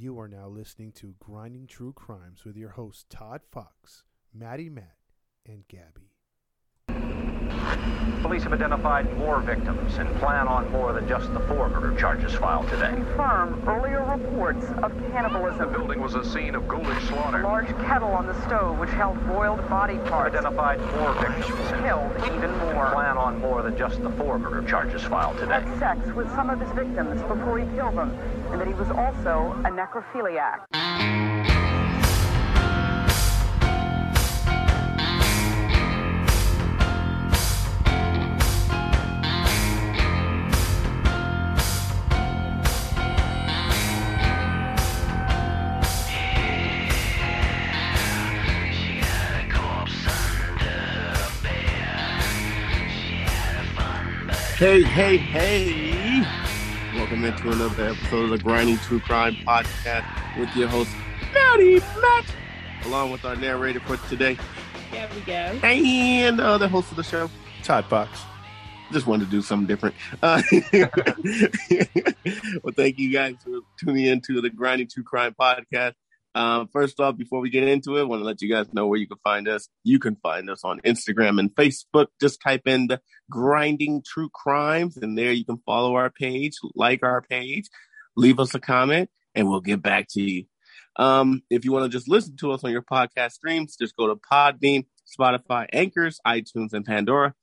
You are now listening to Grinding True Crimes with your hosts Todd Fox, Maddie Matt, and Gabby. Police have identified more victims and plan on more than just the four murder charges filed today. confirm earlier reports of cannibalism. The building was a scene of ghoulish slaughter. A slaughter. large kettle on the stove which held boiled body parts Identified more victims and killed even more. plan on more than just the four murder charges filed today. Had sex with some of his victims before he killed them, and that he was also a necrophiliac. Hey, hey, hey! Welcome into another episode of the Grinding True Crime Podcast with your host, Maddie Matt, along with our narrator for today, There we go. and the other host of the show. Todd Fox. Just wanted to do something different. Uh, well, thank you guys for tuning into the Grinding True Crime Podcast. Um, first off, before we get into it, I want to let you guys know where you can find us. You can find us on Instagram and Facebook. Just type in the Grinding True Crimes, and there you can follow our page, like our page, leave us a comment, and we'll get back to you. Um, if you want to just listen to us on your podcast streams, just go to Podbean, Spotify, Anchors, iTunes, and Pandora.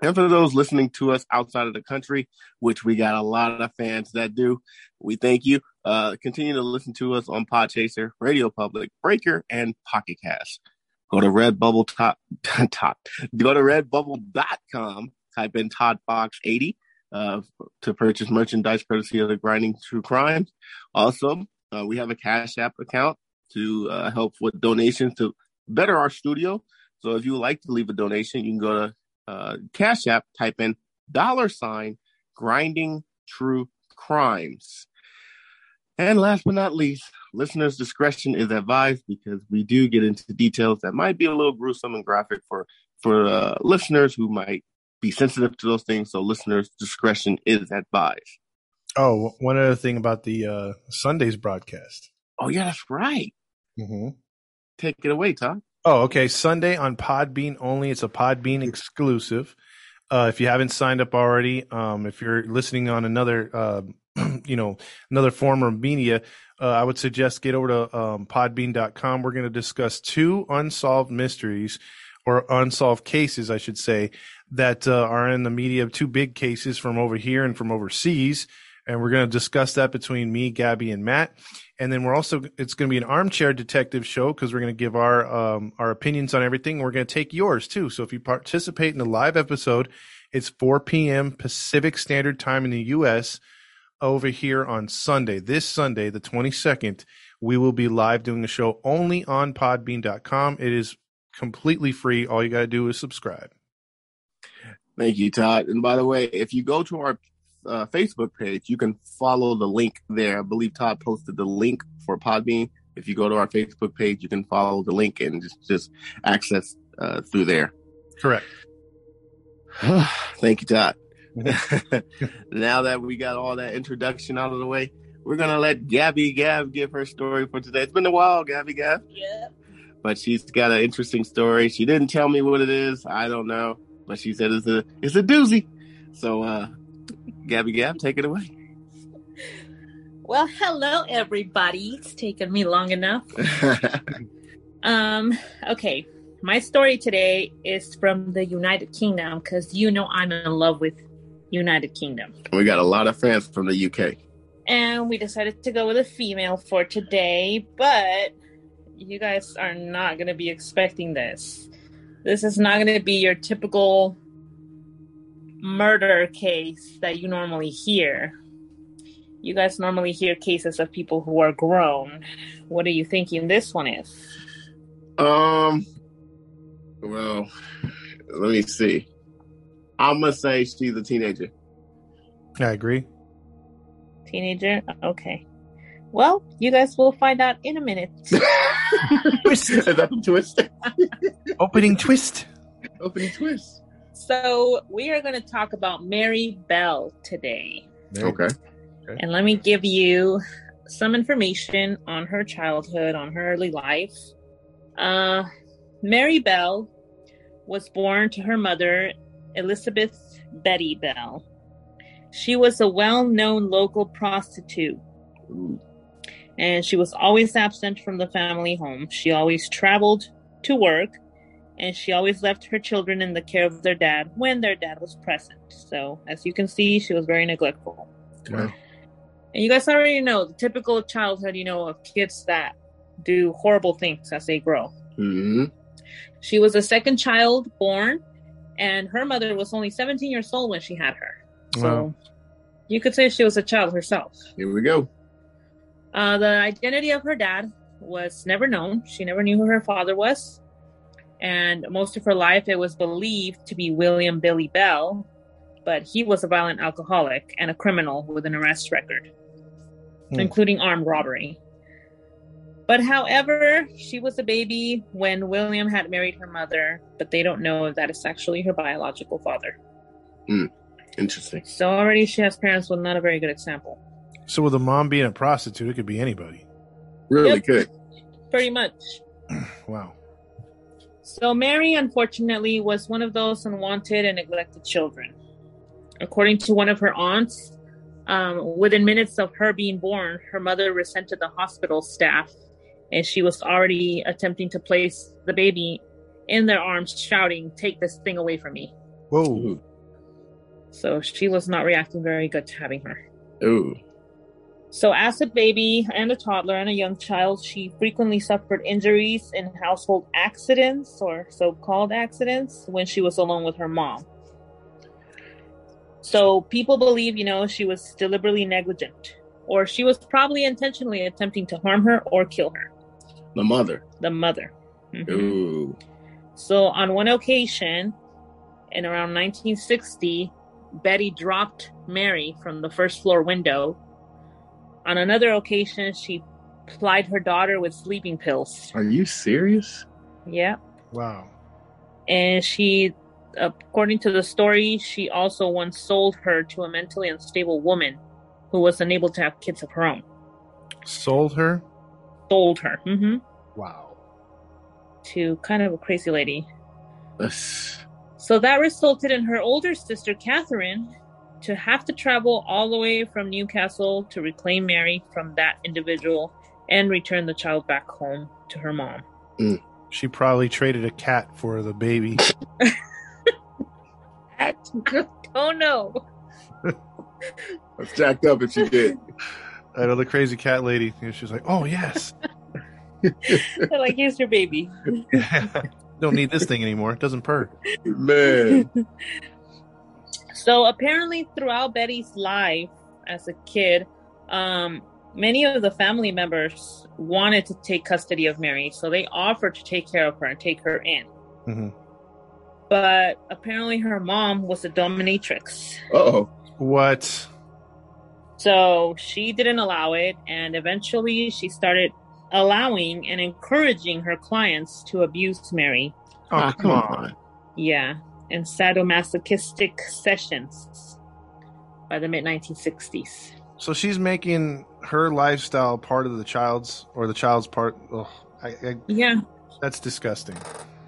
And for those listening to us outside of the country, which we got a lot of fans that do, we thank you. Uh, continue to listen to us on Podchaser, Radio Public, Breaker, and Pocket Cast. Go to Redbubble top, top. Go to redbubble.com, type in Todd Fox 80 uh, to purchase merchandise courtesy of the Grinding True Crimes. Also, uh, we have a Cash App account to uh, help with donations to better our studio. So if you would like to leave a donation, you can go to uh, Cash App, type in dollar sign grinding true crimes. And last but not least, listeners' discretion is advised because we do get into details that might be a little gruesome and graphic for for uh, listeners who might be sensitive to those things. So listeners' discretion is advised. Oh, one other thing about the uh, Sunday's broadcast. Oh yeah, that's right. Mm-hmm. Take it away, Tom. Oh, okay. Sunday on Podbean only. It's a Podbean exclusive. Uh, if you haven't signed up already, um, if you're listening on another, uh, you know, another form of media, uh, I would suggest get over to um, podbean.com. We're going to discuss two unsolved mysteries or unsolved cases, I should say, that uh, are in the media. Two big cases from over here and from overseas. And we're going to discuss that between me, Gabby, and Matt. And then we're also it's going to be an armchair detective show because we're going to give our um, our opinions on everything. We're going to take yours too. So if you participate in the live episode, it's 4 p.m. Pacific Standard Time in the U.S. over here on Sunday. This Sunday, the 22nd, we will be live doing a show only on Podbean.com. It is completely free. All you got to do is subscribe. Thank you, Todd. And by the way, if you go to our uh, Facebook page, you can follow the link there. I believe Todd posted the link for Podbean. If you go to our Facebook page, you can follow the link and just, just access uh, through there. Correct. Thank you, Todd. now that we got all that introduction out of the way, we're gonna let Gabby Gab give her story for today. It's been a while, Gabby Gab, Yep. but she's got an interesting story. She didn't tell me what it is. I don't know, but she said it's a it's a doozy. So, uh, Gabby Gab, take it away. Well, hello everybody. It's taken me long enough. Um, okay. My story today is from the United Kingdom because you know I'm in love with United Kingdom. we got a lot of fans from the UK. And we decided to go with a female for today, but you guys are not going to be expecting this. This is not going to be your typical murder case that you normally hear. You guys normally hear cases of people who are grown. What are you thinking this one is? Um, well, let me see. I'm gonna say she's a teenager. I agree. Teenager? Okay. Well, you guys will find out in a minute. Is that the twist? Opening twist. Opening twist. So, we are going to talk about Mary Bell today. Okay. And let me give you some information on her childhood, on her early life. Uh, Mary Bell was born to her mother, Elizabeth Betty Bell. She was a well known local prostitute, and she was always absent from the family home. She always traveled to work, and she always left her children in the care of their dad when their dad was present. So, as you can see, she was very neglectful. Wow. And you guys already know the typical childhood, you know, of kids that do horrible things as they grow. hmm She was the second child born, and her mother was only 17 years old when she had her. So Wow. you could say she was a child herself. Here we go. Uh, the identity of her dad was never known. She never knew who her father was. And most of her life, it was believed to be William Billy Bell, but he was a violent alcoholic and a criminal with an arrest record, Hmm. including armed robbery. But however, she was a baby when William had married her mother, but they don't know if that is actually her biological father. Interesting. So already she has parents with not a very good example. So with a mom being a prostitute, it could be anybody. Really Yep. good. Pretty much. Wow. So Mary, unfortunately, was one of those unwanted and neglected children. According to one of her aunts, um, within minutes of her being born, her mother resented the hospital staff, and she was already attempting to place the baby in their arms, shouting, "Take this thing away from me!" Whoa. So she was not reacting very good to having her. Ooh. So, as a baby and a toddler and a young child, she frequently suffered injuries in household accidents or so called accidents when she was alone with her mom. So, people believe, you know, she was deliberately negligent or she was probably intentionally attempting to harm her or kill her, The mother. the mother. Mhm. Ooh. So, on one occasion in around 1960, Betty dropped Mary from the first floor window. On another occasion, she plied her daughter with sleeping pills. Are you serious? Yeah. Wow. And she, according to the story, she also once sold her to a mentally unstable woman who was unable to have kids of her own. Sold her? Sold her Mm-hmm. Wow. to kind of a crazy lady. That's So that resulted in her older sister, Catherine, to have to travel all the way from Newcastle to reclaim Mary from that individual and return the child back home to her mom. Mm. She probably traded a cat for the baby. I don't know. that's jacked up if she did. I know the crazy cat lady. And she's like, "Oh yes, They're like, here's your baby. don't need this thing anymore. It doesn't purr." Man. So apparently, throughout Betty's life as a kid, um, many of the family members wanted to take custody of Mary, so they offered to take care of her and take her in. hmm But apparently, her mom was a dominatrix. Uh-oh. What? So she didn't allow it, and eventually she started allowing and encouraging her clients to abuse Mary. Oh, Ah, come on. Yeah, in sadomasochistic sessions by the mid 1960s. So she's making her lifestyle part of the child's, or the child's part. Oh, I, I, Yeah, that's disgusting.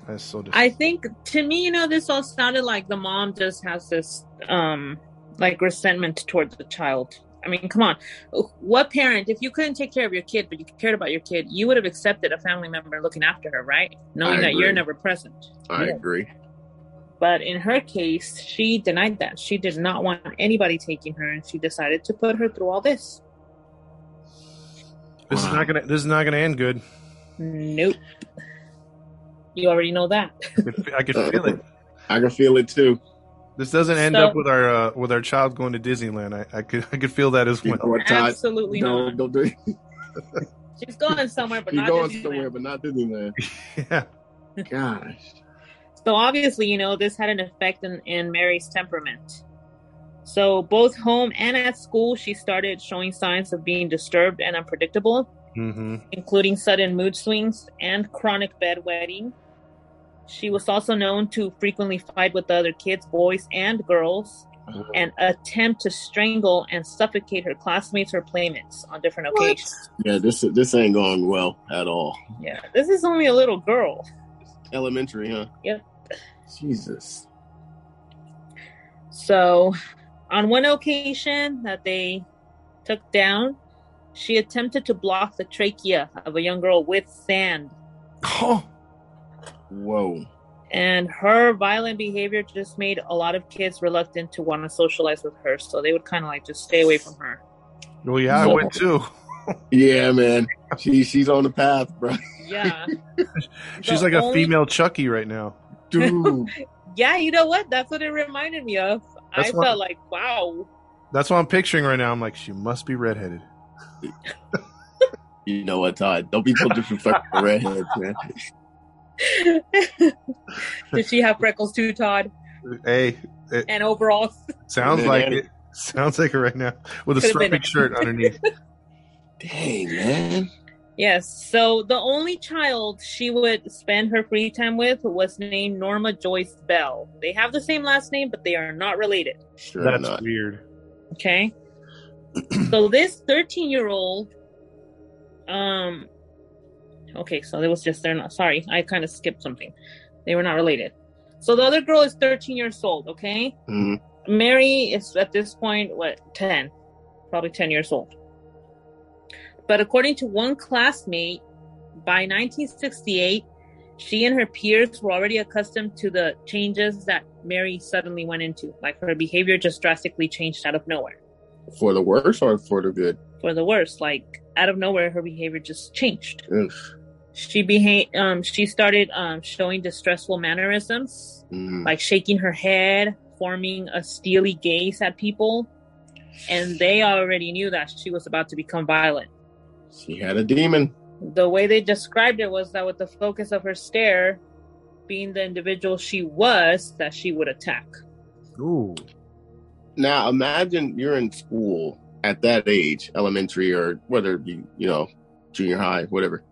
That's so disgusting. I think to me, you know, this all sounded like the mom just has this, um, like resentment towards the child. I mean, come on. What parent, if you couldn't take care of your kid, but you cared about your kid, you would have accepted a family member looking after her, right? Knowing that you're never present. I Yeah. agree. But in her case, she denied that. She did not want anybody taking her, and she decided to put her through all this. this is not gonna. This is not gonna end good. Nope. You already know that. I could, I could feel it. I can feel it too. This doesn't end So- up with our uh, with our child going to Disneyland. I, I could I could feel that as well. Absolutely no, not. don't do it. She's going somewhere, but You're not going Disneyland. somewhere, but not Disneyland. Yeah. Gosh. So obviously, you know, this had an effect in, in Mary's temperament. So both home and at school, she started showing signs of being disturbed and unpredictable, hmm including sudden mood swings and chronic bedwetting. She was also known to frequently fight with the other kids, boys and girls. and attempt to strangle and suffocate her classmates or playmates on different occasions. Yeah, this this ain't going well at all. Yeah, this is only a little girl. Elementary, huh? Yep. Jesus. So, on one occasion that they took down, she attempted to block the trachea of a young girl with sand. Oh, Whoa. And her violent behavior just made a lot of kids reluctant to want to socialize with her. So they would kind of like just stay away from her. well, yeah, I No. went too. Yeah, man. She she's on the path, bro. Yeah. She's The like a female Chucky right now. Dude. Yeah, you know what? That's what it reminded me of. That's I what- felt like, wow. That's what I'm picturing right now. I'm like, she must be redheaded. you know what, Todd? Don't be so disrespectful to redheads, man. Did she have freckles too, Todd? Hey, it And overalls? sounds like it. Sounds like it right now with a Could've been shirt underneath. Dang, man. Yes. So the only child she would spend her free time with was named Norma Joyce Bell. They have the same last name, but they are not related. Sure That's not. weird. Okay. so this 13 year old, um, okay, so it was just they're not sorry, I kind of skipped something. They were not related. So the other girl is 13 years old. Okay. Mhm. Mary is at this point what 10, probably 10 years old. But according to one classmate, by 1968, she and her peers were already accustomed to the changes that Mary suddenly went into. Like her behavior just drastically changed out of nowhere For the worse or for the good? for the worse. Like out of nowhere, her behavior just changed. Ugh. She behaved. Um, she started um, showing distressful mannerisms, Mm. like shaking her head, forming a steely gaze at people, and they already knew that she was about to become violent. She had a demon. The way they described it was that with the focus of her stare being the individual she was, that she would attack. Ooh. Now imagine you're in school at that age, elementary or whether it be, you know, junior high, whatever.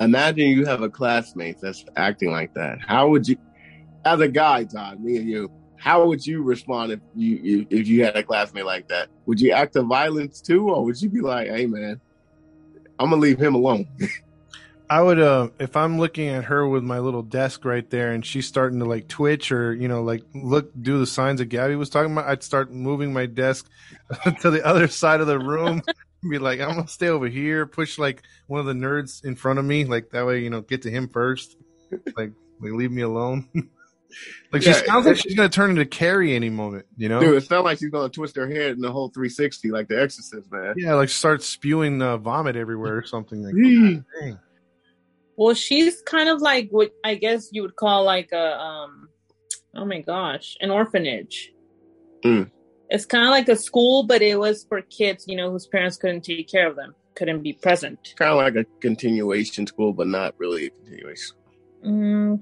Imagine you have a classmate that's acting like that. How would you, as a guy, Todd, me and you, how would you respond if you you- if you had a classmate like that? Would you act to violence too, or would you be like, "Hey, man, I'm gonna leave him alone"? I would uh if I'm looking at her with my little desk right there and she's starting to like twitch or you know like look do the signs that Gabby was talking about, I'd start moving my desk to the other side of the room. Be like, I'm gonna stay over here, push like one of the nerds in front of me, like that way, you know, get to him first. Like, like leave me alone. like Yeah, she sounds like she's gonna turn into Carrie any moment, you know? Dude, it sounds like she's gonna twist her head in the whole 360 like the Exorcist, man. Yeah, like start spewing uh, vomit everywhere or something. Like, Yee. Well, she's kind of like what I guess you would call like a um oh my gosh, an orphanage. Mm. It's kind of like a school, but it was for kids, you know, whose parents couldn't take care of them, couldn't be present. Kind of like a continuation school, but not really a continuation. Mm,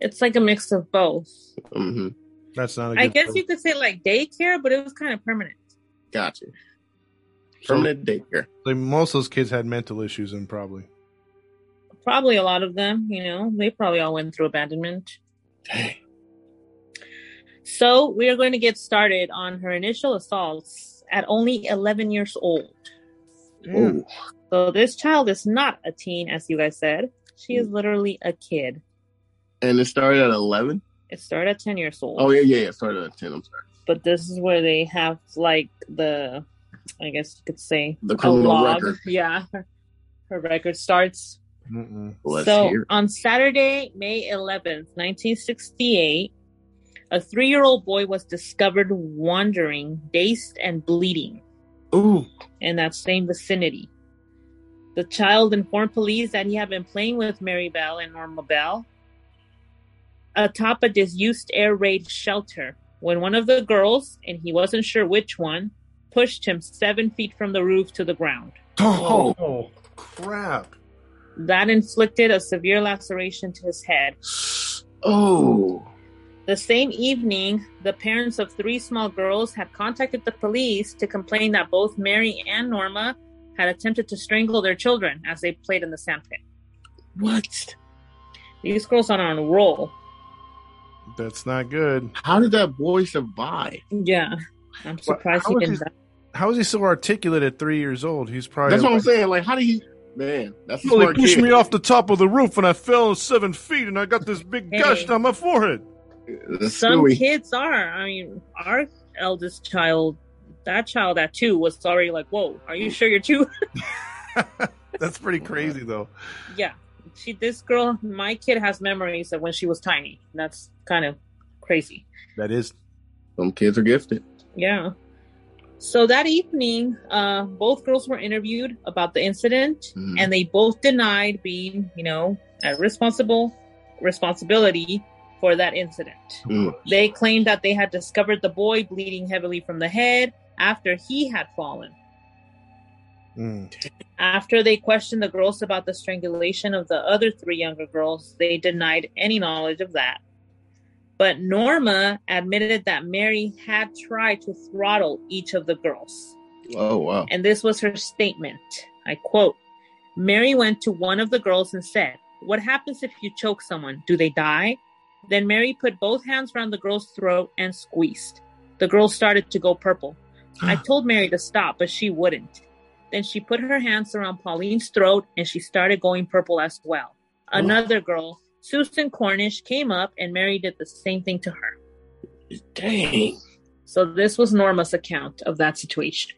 it's like a mix of both. hmm That's not. A I good I guess thing. you could say like daycare, but it was kind of permanent. Gotcha. So- Permanent daycare. Like most of those kids had mental issues, and probably. Probably a lot of them, you know, they probably all went through abandonment. Dang. So we are going to get started on her initial assaults at only 11 years old. Ooh. So this child is not a teen, as you guys said. She is literally a kid. And it started at 11? It started at 10 years old. Oh, yeah, yeah, yeah. It started at 10. I'm sorry. But this is where they have like the, I guess you could say, The a criminal log. record. Yeah. Her, her record starts. So hear. on Saturday, May 11th, 1968, a three year old boy was discovered wandering, dazed, and bleeding. Ooh. in that same vicinity. The child informed police that he had been playing with Mary Bell and Norma Bell atop a disused air raid shelter when one of the girls, and he wasn't sure which one, pushed him seven feet from the roof to the ground. Oh, oh, crap! That inflicted a severe laceration to his head. Oh. The same evening, the parents of three small girls had contacted the police to complain that both Mary and Norma had attempted to strangle their children as they played in the sandpit. What? These girls are on a roll. That's not good. How did that boy survive? Yeah, I'm surprised how he was didn't. he- die. How is he so articulate at three years old? He's probably That's what I'm saying. Like, how did he? Man, that's a Well, they smart pushed kid. me off the top of the roof and I fell seven feet and I got this big Hey. gush down my forehead. The Some Stewie. kids are. I mean, our eldest child, that child at two, was already like, "Whoa, are you sure you're two? That's pretty crazy though. yeah, she. This girl, my kid has memories of when she was tiny. That's kind of crazy. That is Some kids are gifted. Yeah. So that evening, uh, both girls were interviewed about the incident, Mhm. and they both denied being, you know, at responsible responsibility for that incident. Mm. They claimed that they had discovered the boy bleeding heavily from the head after he had fallen. Mm. After they questioned the girls about the strangulation of the other three younger girls, they denied any knowledge of that. But Norma admitted that Mary had tried to throttle each of the girls. Oh wow. And this was her statement. I quote Mary went to one of the girls and said, What happens if you choke someone? Do they die? Then Mary put both hands around the girl's throat and squeezed. The girl started to go purple. I told Mary to stop, but she wouldn't. Then she put her hands around Pauline's throat and she started going purple as well. Another girl, Susan Cornish, came up and Mary did the same thing to her. Dang. So this was Norma's account of that situation.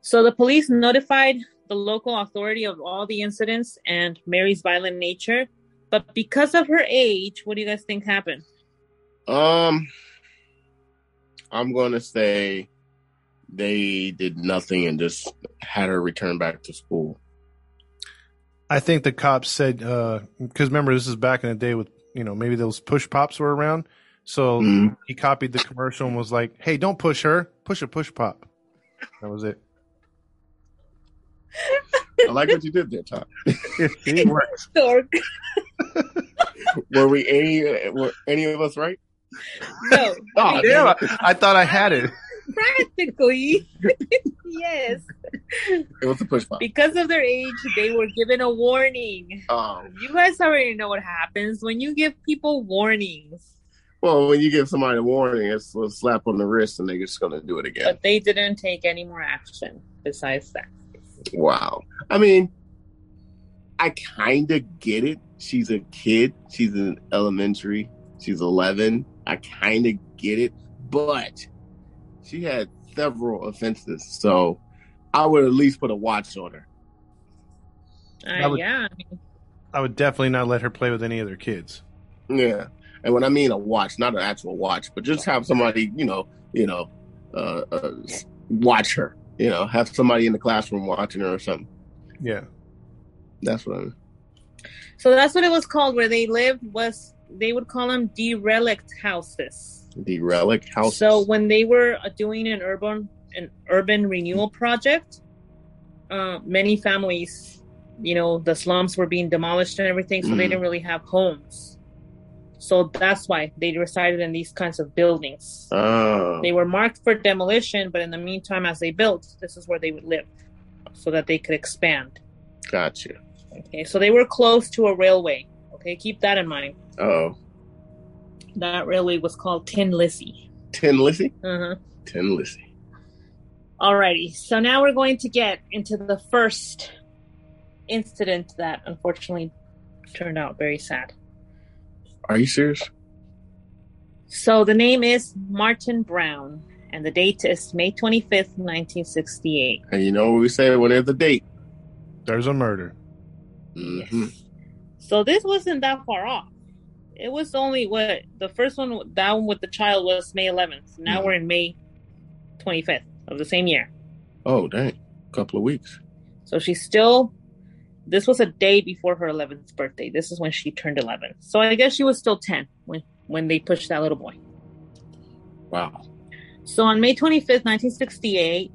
So the police notified the local authority of all the incidents and Mary's violent nature. But because of her age, what do you guys think happened? Um, I'm gonna say they did nothing and just had her return back to school. I think the cops said because remember this is back in the day with you know maybe those push pops were around, so Mhm. he copied the commercial and was like, "Hey, don't push her, push a push pop." That was it. I like what you did there, Todd. it works. Dork. Were we any were any of us right? No, Oh, Damn, I, I thought I had it. Practically. yes. It was a push pop. Because of their age, they were given a warning. Um, You guys already know what happens when you give people warnings. well, when you give somebody a warning, it's a slap on the wrist, and they're just gonna do it again. But they didn't take any more action besides that. Wow. I mean, I kind of get it. She's a kid. She's in elementary. She's 11. I kind of get it. But she had several offenses. So I would at least put a watch on her. Uh, would- yeah. I I would definitely not let her play with any other kids. Yeah. And when I mean a watch, not an actual watch, but just have somebody, you know, you know, uh, uh, watch her. You know, have somebody in the classroom watching her or something. Yeah, That's what I mean. So that's what it was called where they lived was they would call them derelict houses. The relic house. So when they were uh, doing an urban an urban renewal project, uh, many families, you know, the slums were being demolished and everything, so they Mhm. didn't really have homes. So that's why they resided in these kinds of buildings. Oh. They were marked for demolition, but in the meantime, as they built, this is where they would live, so that they could expand. Gotcha. Okay, so they were close to a railway. Okay, keep that in mind. Oh. That really was called Tin Lizzie. Tin Lizzie? Uh-huh. Tin Lizzie. Alrighty, so now we're going to get into the first incident that unfortunately turned out very sad. Are you serious? So the name is Martin Brown, and the date is May 25th, 1968. And you know what we say when there's a date? there's a murder. hmm So this wasn't that far off. It was only what the first one, that one with the child was May 11th. Now Mhm. we're in May 25th of the same year. Oh, dang. A couple of weeks. So she's still, this was a day before her 11th birthday. This is when she turned 11. So I guess she was still 10 when, when they pushed that little boy. Wow. So on May 25th, 1968,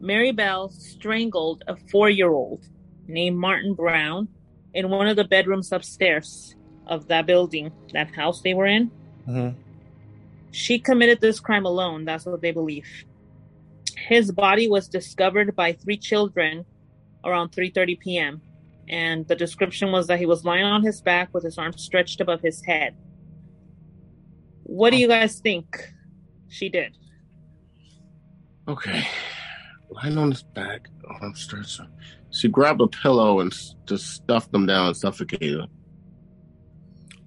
Mary Bell strangled a four year old named Martin Brown in one of the bedrooms upstairs of that building, that house they were in. Mhm. She committed this crime alone. That's what they believe. His body was discovered by three children around 3:30 p.m. And the description was that he was lying on his back with his arms stretched above his head. What do you guys think she did? Okay. Lying on his back, arm stretched. She grabbed a pillow and just stuffed him down and suffocated him.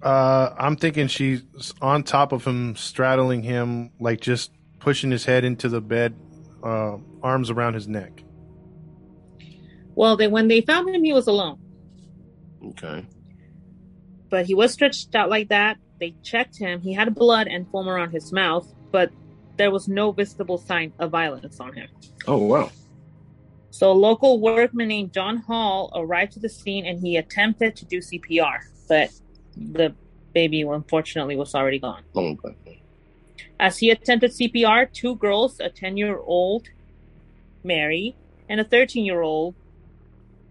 Uh, I'm thinking she's on top of him, straddling him, like just pushing his head into the bed, uh, arms around his neck. Well, they when they found him, he was alone, Okay. but he was stretched out like that. They checked him. He had blood and foam around his mouth, but there was no visible sign of violence on him. Oh wow. So, a local workman named John Hall arrived to the scene and he attempted to do CPR, but the baby unfortunately was already gone. Oh, okay. As he attempted CPR, two girls, a 10 year old Mary and a 13 year old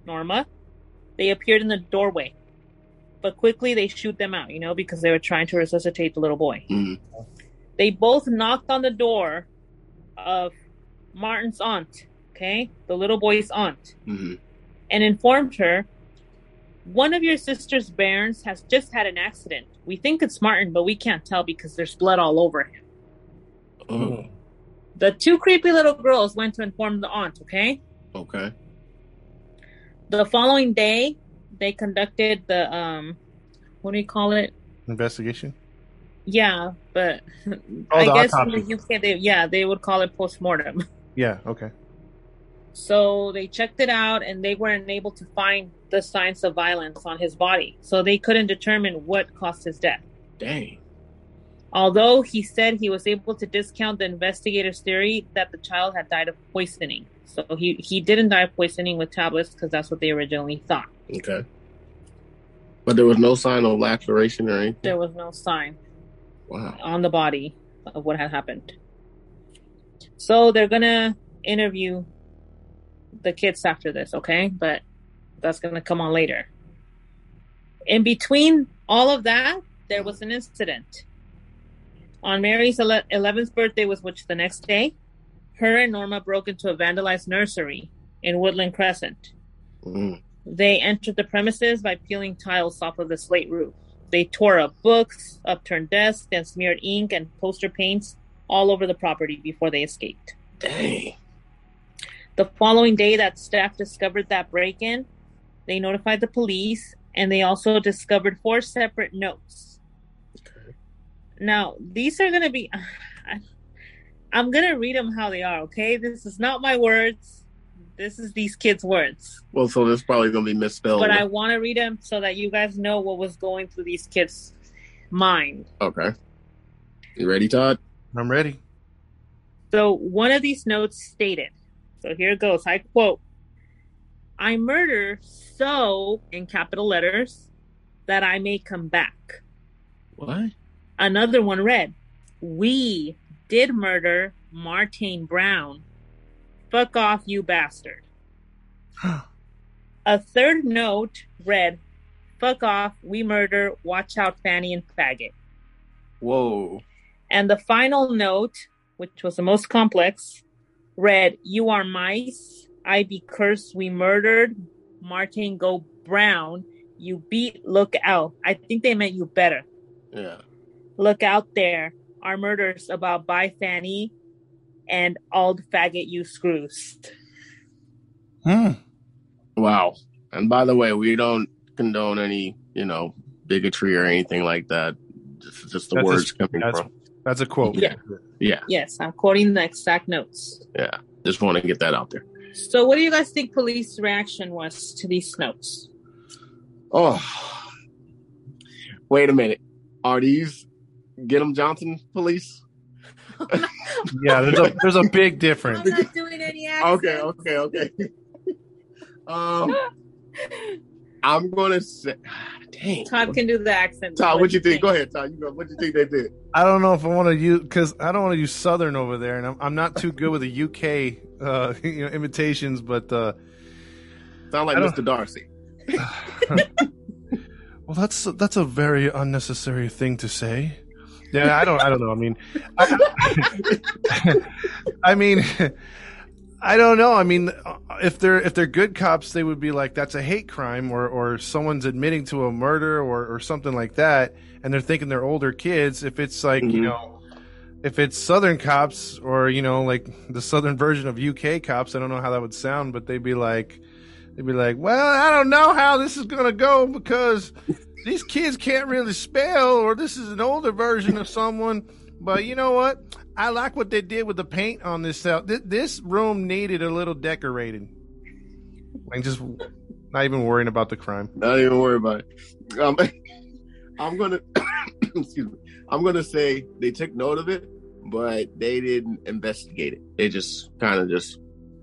Norma, they appeared in the doorway. But quickly they shoot them out, you know, because they were trying to resuscitate the little boy. Mhm. They both knocked on the door of Martin's aunt, okay? The little boy's aunt, hmm and informed her one of your sister's bairns has just had an accident. We think it's Martin, but we can't tell because there's blood all over him. Oh, The two creepy little girls went to inform the aunt, okay? okay. The following day, they conducted the, um, what do you call it? Investigation. Yeah, but Oh, I guess autopsy. in the UK, they, yeah, they would call it postmortem. Yeah. Okay. So they checked it out and they weren't able to find the signs of violence on his body. So they couldn't determine what caused his death. Dang. Although he said he was able to discount the investigator's theory that the child had died of poisoning. So he, he didn't die of poisoning with tablets because that's what they originally thought. Okay. But there was no sign of laceration or anything. There was no sign Wow. on the body of what had happened. So they're gonna interview the kids after this, okay? But that's gonna come on later. In between all of that, there was an incident. On Mary's 11th birthday was which the next day, her and Norma broke into a vandalized nursery in Woodland Crescent. Mm. They entered the premises by peeling tiles off of the slate roof. They tore up books, upturned desks, and smeared ink and poster paints all over the property before they escaped. Dang. The following day that staff discovered that break in, they notified the police and they also discovered four separate notes. Now, these are going to be. I'm going to read them how they are, okay? This is not my words. This is these kids' words. Well, so this probably gonna be misspelled. But I want to read them so that you guys know what was going through these kids' mind. Okay. You ready, Todd? I'm ready. So one of these notes stated, so here it goes. I quote, I murder so, in capital letters, that I may come back. What? Another one read, We did murder Martine Brown. Fuck off, you bastard. A third note read, Fuck off, we murder, watch out, Fanny and faggot. Whoa. And the final note, which was the most complex, read, You are mice. I be cursed. We murdered. Martin go brown. You beat. Look out. I think they meant you better. Yeah. Look out there. Our murders about by Fanny and old faggot you screws. Hmm. Wow. And by the way, we don't condone any, you know, bigotry or anything like that. Just, just the That's a- words coming that's- from. That's a quote. Yeah. Yeah. Yes, I'm quoting the exact notes. Yeah. Just want to get that out there. So, what do you guys think police reaction was to these notes? Oh. Wait a minute. Are these Get 'em Johnson police? Yeah. There's a there's a big difference. not doing any Okay, okay, okay. um, I'm gonna say, dang. Todd can do the accent. Todd, what you think? Go ahead, Todd. You go. What you think they did? I don't know if I want to use because I don't want to use Southern over there, and I'm I'm not too good with the UK uh, you know imitations, but uh, Sound like Mr. Darcy. well, that's that's a very unnecessary thing to say. Yeah, I don't I don't know. I mean, I, I mean, I, don't know. I mean, if they're if they're good cops, they would be like that's a hate crime, or or someone's admitting to a murder, or or something like that, and they're thinking they're older kids. If it's like you Mhm. know, if it's Southern cops, or you know, like the Southern version of UK cops, I don't know how that would sound, but they'd be like, they'd be like, well, I don't know how this is gonna go because these kids can't really spell, or this is an older version of someone. But you know what? I like what they did with the paint on this cell. Th- This room needed a little decorating. Like just not even worrying about the crime. Not even worry about it. Um, I'm gonna excuse me. I'm gonna say they took note of it, but they didn't investigate it. They just kind of just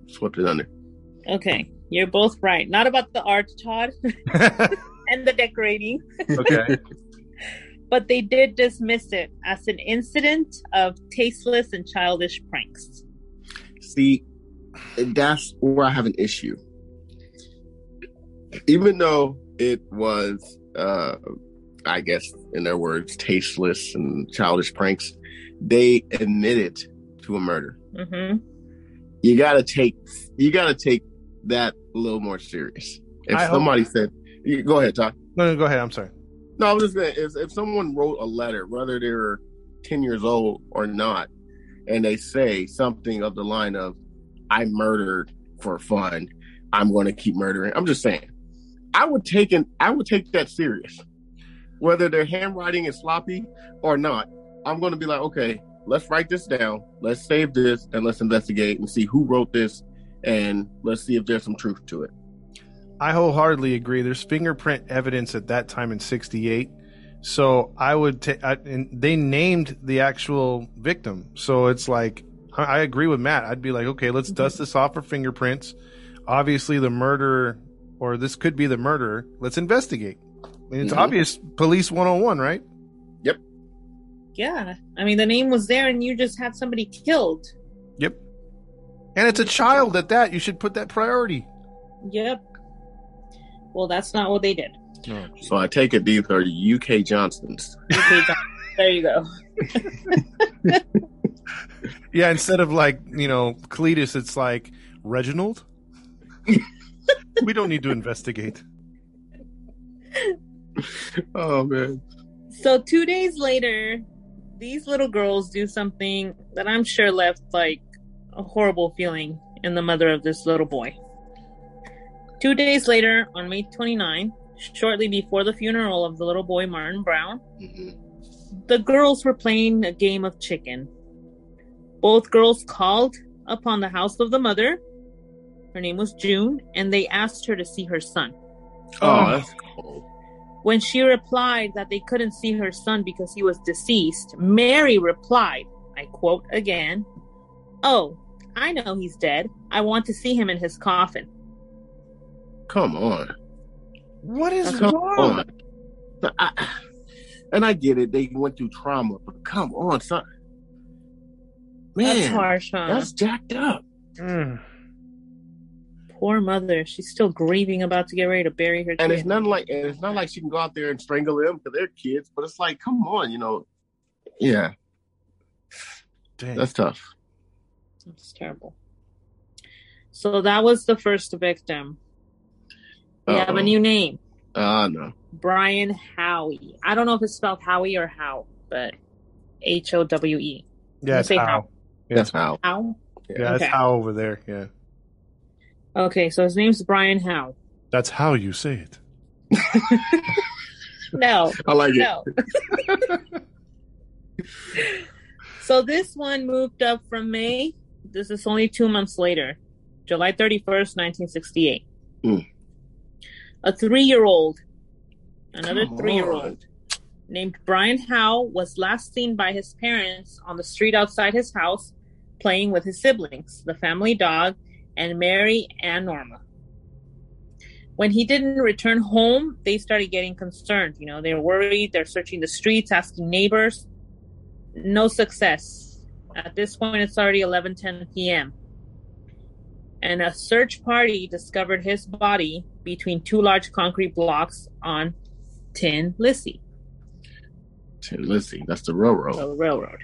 swept it under. Okay, you're both right. Not about the art, Todd, and the decorating, okay. But they did dismiss it as an incident of tasteless and childish pranks. See, that's where I have an issue. Even though it was, uh, I guess, in their words, tasteless and childish pranks, they admitted to a murder. hmm You gotta take, you gotta take that a little more serious. If I hope- somebody said, "Go ahead, Todd." No, no, go ahead. I'm sorry. No, I was just saying, if, if someone wrote a letter, whether they're 10 years old or not, and they say something of the line of, I murdered for fun, I'm going to keep murdering. I'm just saying, I would take an, I would take that serious. Whether their handwriting is sloppy or not, I'm going to be like, okay, let's write this down, let's save this, and let's investigate and see who wrote this, and let's see if there's some truth to it. I wholeheartedly agree. There's fingerprint evidence at that time in '68, so I would take. And they named the actual victim, so it's like I I agree with Matt. I'd be like, okay, let's dust this off for fingerprints. Obviously, the murderer, or this could be the murderer. Let's investigate. I mean, it's Mhm. obvious. Police 101, right? Yep. Yeah, I mean the name was there, and you just had somebody killed. Yep. And it's a child at that. You should put that priority. Yep. Well, that's not what they did. No. So I take it these are UK Johnsons. Okay, John, there you go. Yeah, instead of like, you know, Cletus, it's like Reginald. we don't need to investigate. Oh man. So two days later, these little girls do something that I'm sure left like a horrible feeling in the mother of this little boy. Two days later, on May 29, shortly before the funeral of the little boy Martin Brown, mm-hmm. the girls were playing a game of chicken. Both girls called upon the house of the mother. Her name was June, and they asked her to see her son. Oh, oh, that's cool. When she replied that they couldn't see her son because he was deceased, Mary replied, I quote again, Oh, I know he's dead. I want to see him in his coffin. Come on. What is Come wrong? on. I- and I get it. They went through trauma, but come on, son. Man, That's harsh, huh? that's jacked up. Mm. Poor mother. She's still grieving, about to get ready to bury her And kid. it's not like and it's not like she can go out there and strangle them because they're kids. But it's like, come on, you know. Yeah, Dang. that's tough. That's terrible. So that was the first victim. We have Uh-oh. a new name. Ah, no. Brian Howie. I don't know if it's spelled Howie or How, but H O W E. yeah, it's say how. how. Yeah. That's how. How? Yeah, that's Okay. how over there. Yeah. Okay, so his name's Brian Howe. That's how you say it. No, I like it. so this one moved up from May. This is only two months later, July 31st, 1968. Mm. A three year old, another three year old named Brian Howe was last seen by his parents on the street outside his house playing with his siblings, the family dog, and Mary and Norma. When he didn't return home, they started getting concerned. You know, they're worried. They're searching the streets, asking neighbors. No success. At this point, it's already 11:10 p.m. And a search party discovered his body between two large concrete blocks on Tin Lizzie. Tin Lizzie, that's the railroad. the railroad.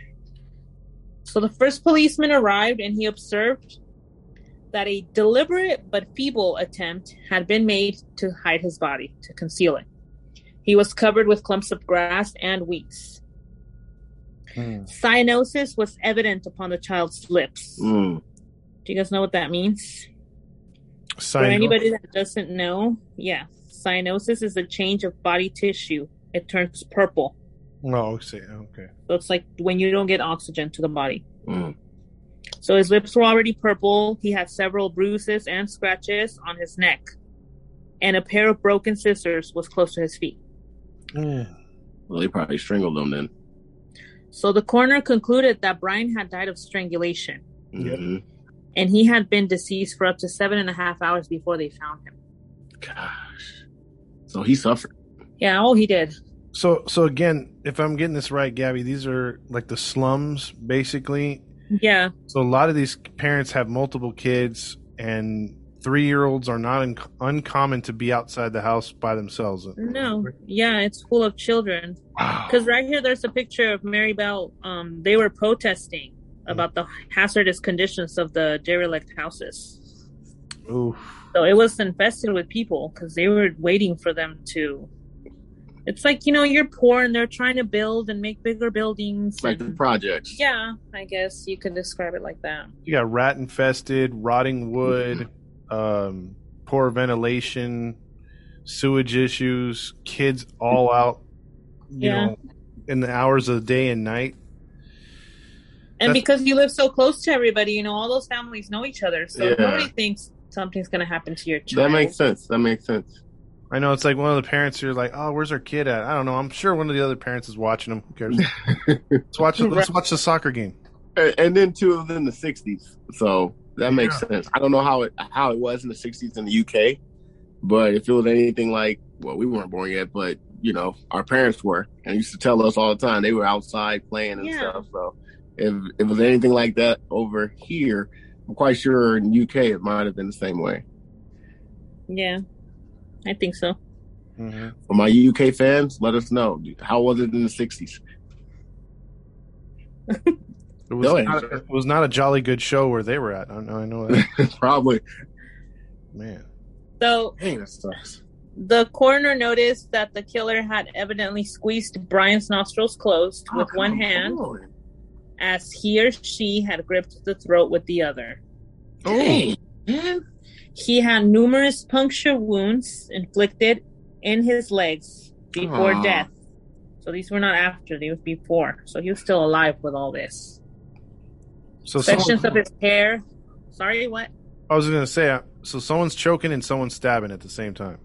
So the first policeman arrived and he observed that a deliberate but feeble attempt had been made to hide his body, to conceal it. He was covered with clumps of grass and weeds. Hmm. Cyanosis was evident upon the child's lips. Mm. Do you guys know what that means? For anybody that doesn't know, yeah, cyanosis is a change of body tissue. It turns purple. Oh, okay. okay. So it's like when you don't get oxygen to the body. Mm. So his lips were already purple. He had several bruises and scratches on his neck. And a pair of broken scissors was close to his feet. Mm. Well, he probably strangled him then. So the coroner concluded that Brian had died of strangulation. Mhm. And he had been deceased for up to seven and a half hours before they found him. Gosh. So he suffered. Yeah, oh, he did. So, so again, if I'm getting this right, Gabby, these are like the slums, basically. Yeah. So a lot of these parents have multiple kids, and three-year-olds are not un- uncommon to be outside the house by themselves. No. Yeah, it's full of children. Wow. Because right here, there's a picture of Mary Bell. Um, they were protesting about the hazardous conditions of the derelict houses. Oof. So it was infested with people because they were waiting for them to. It's like you know you're poor and they're trying to build and make bigger buildings. Like the projects. yeah, I guess you could describe it like that. You got rat infested, rotting wood, um, poor ventilation, sewage issues, kids all out, you Yeah. know, in the hours of the day and night. And That's- because you live so close to everybody, you know all those families know each other, so Yeah. nobody thinks something's going to happen to your child. That makes sense. That makes sense. I know it's like one of the parents who're like, "Oh, where's our kid at?" I don't know. I'm sure one of the other parents is watching them. Who cares? let's watch. Let's watch the soccer game. And, and then two of them in the '60s, so that makes Yeah. sense. I don't know how it how it was in the '60s in the UK, but if it was anything like, well, we weren't born yet, but you know, our parents were, and used to tell us all the time they were outside playing and Yeah. stuff. So if if it was anything like that over here, I'm quite sure in UK it might have been the same way. Yeah, I think so. Mm-hmm. For my UK fans, let us know how was it in the '60s. It was No not, it was not a jolly good show where they were at. I know. I know that. Probably. Man. So Dang, that sucks. the coroner noticed that the killer had evidently squeezed Brian's nostrils closed with one come hand, on. As he or she had gripped the throat with the other. Dang, man. He had numerous puncture wounds inflicted in his legs before Aw. death. So these were not after; they was before. So he was still alive with all this. So Sections someone, of his hair. Sorry, what? I was going to say. uh, So someone's choking and someone's stabbing at the same time.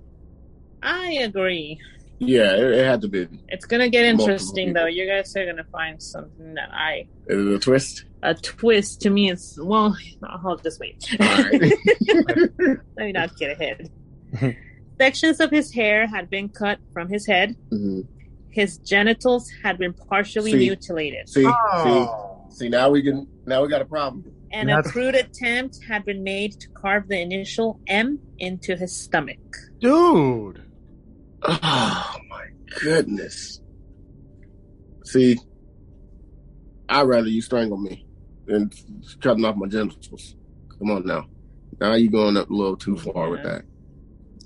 I agree. Yeah, it, it had to be. It's gonna get interesting though. You guys are gonna find something that I It a twist. a twist to me. It's well, I'll just wait. All right. Let me not get ahead. Sections of his hair had been cut from his head. Mhm. His genitals had been partially See. mutilated, See, Oh. see, see. Now we can. Now we got a problem. and a crude attempt had been made to carve the initial M into his stomach. Dude. Oh my goodness. See, I'd rather you strangle me than cutting off my genitals. Come on now. Now you're going up a little too far with that.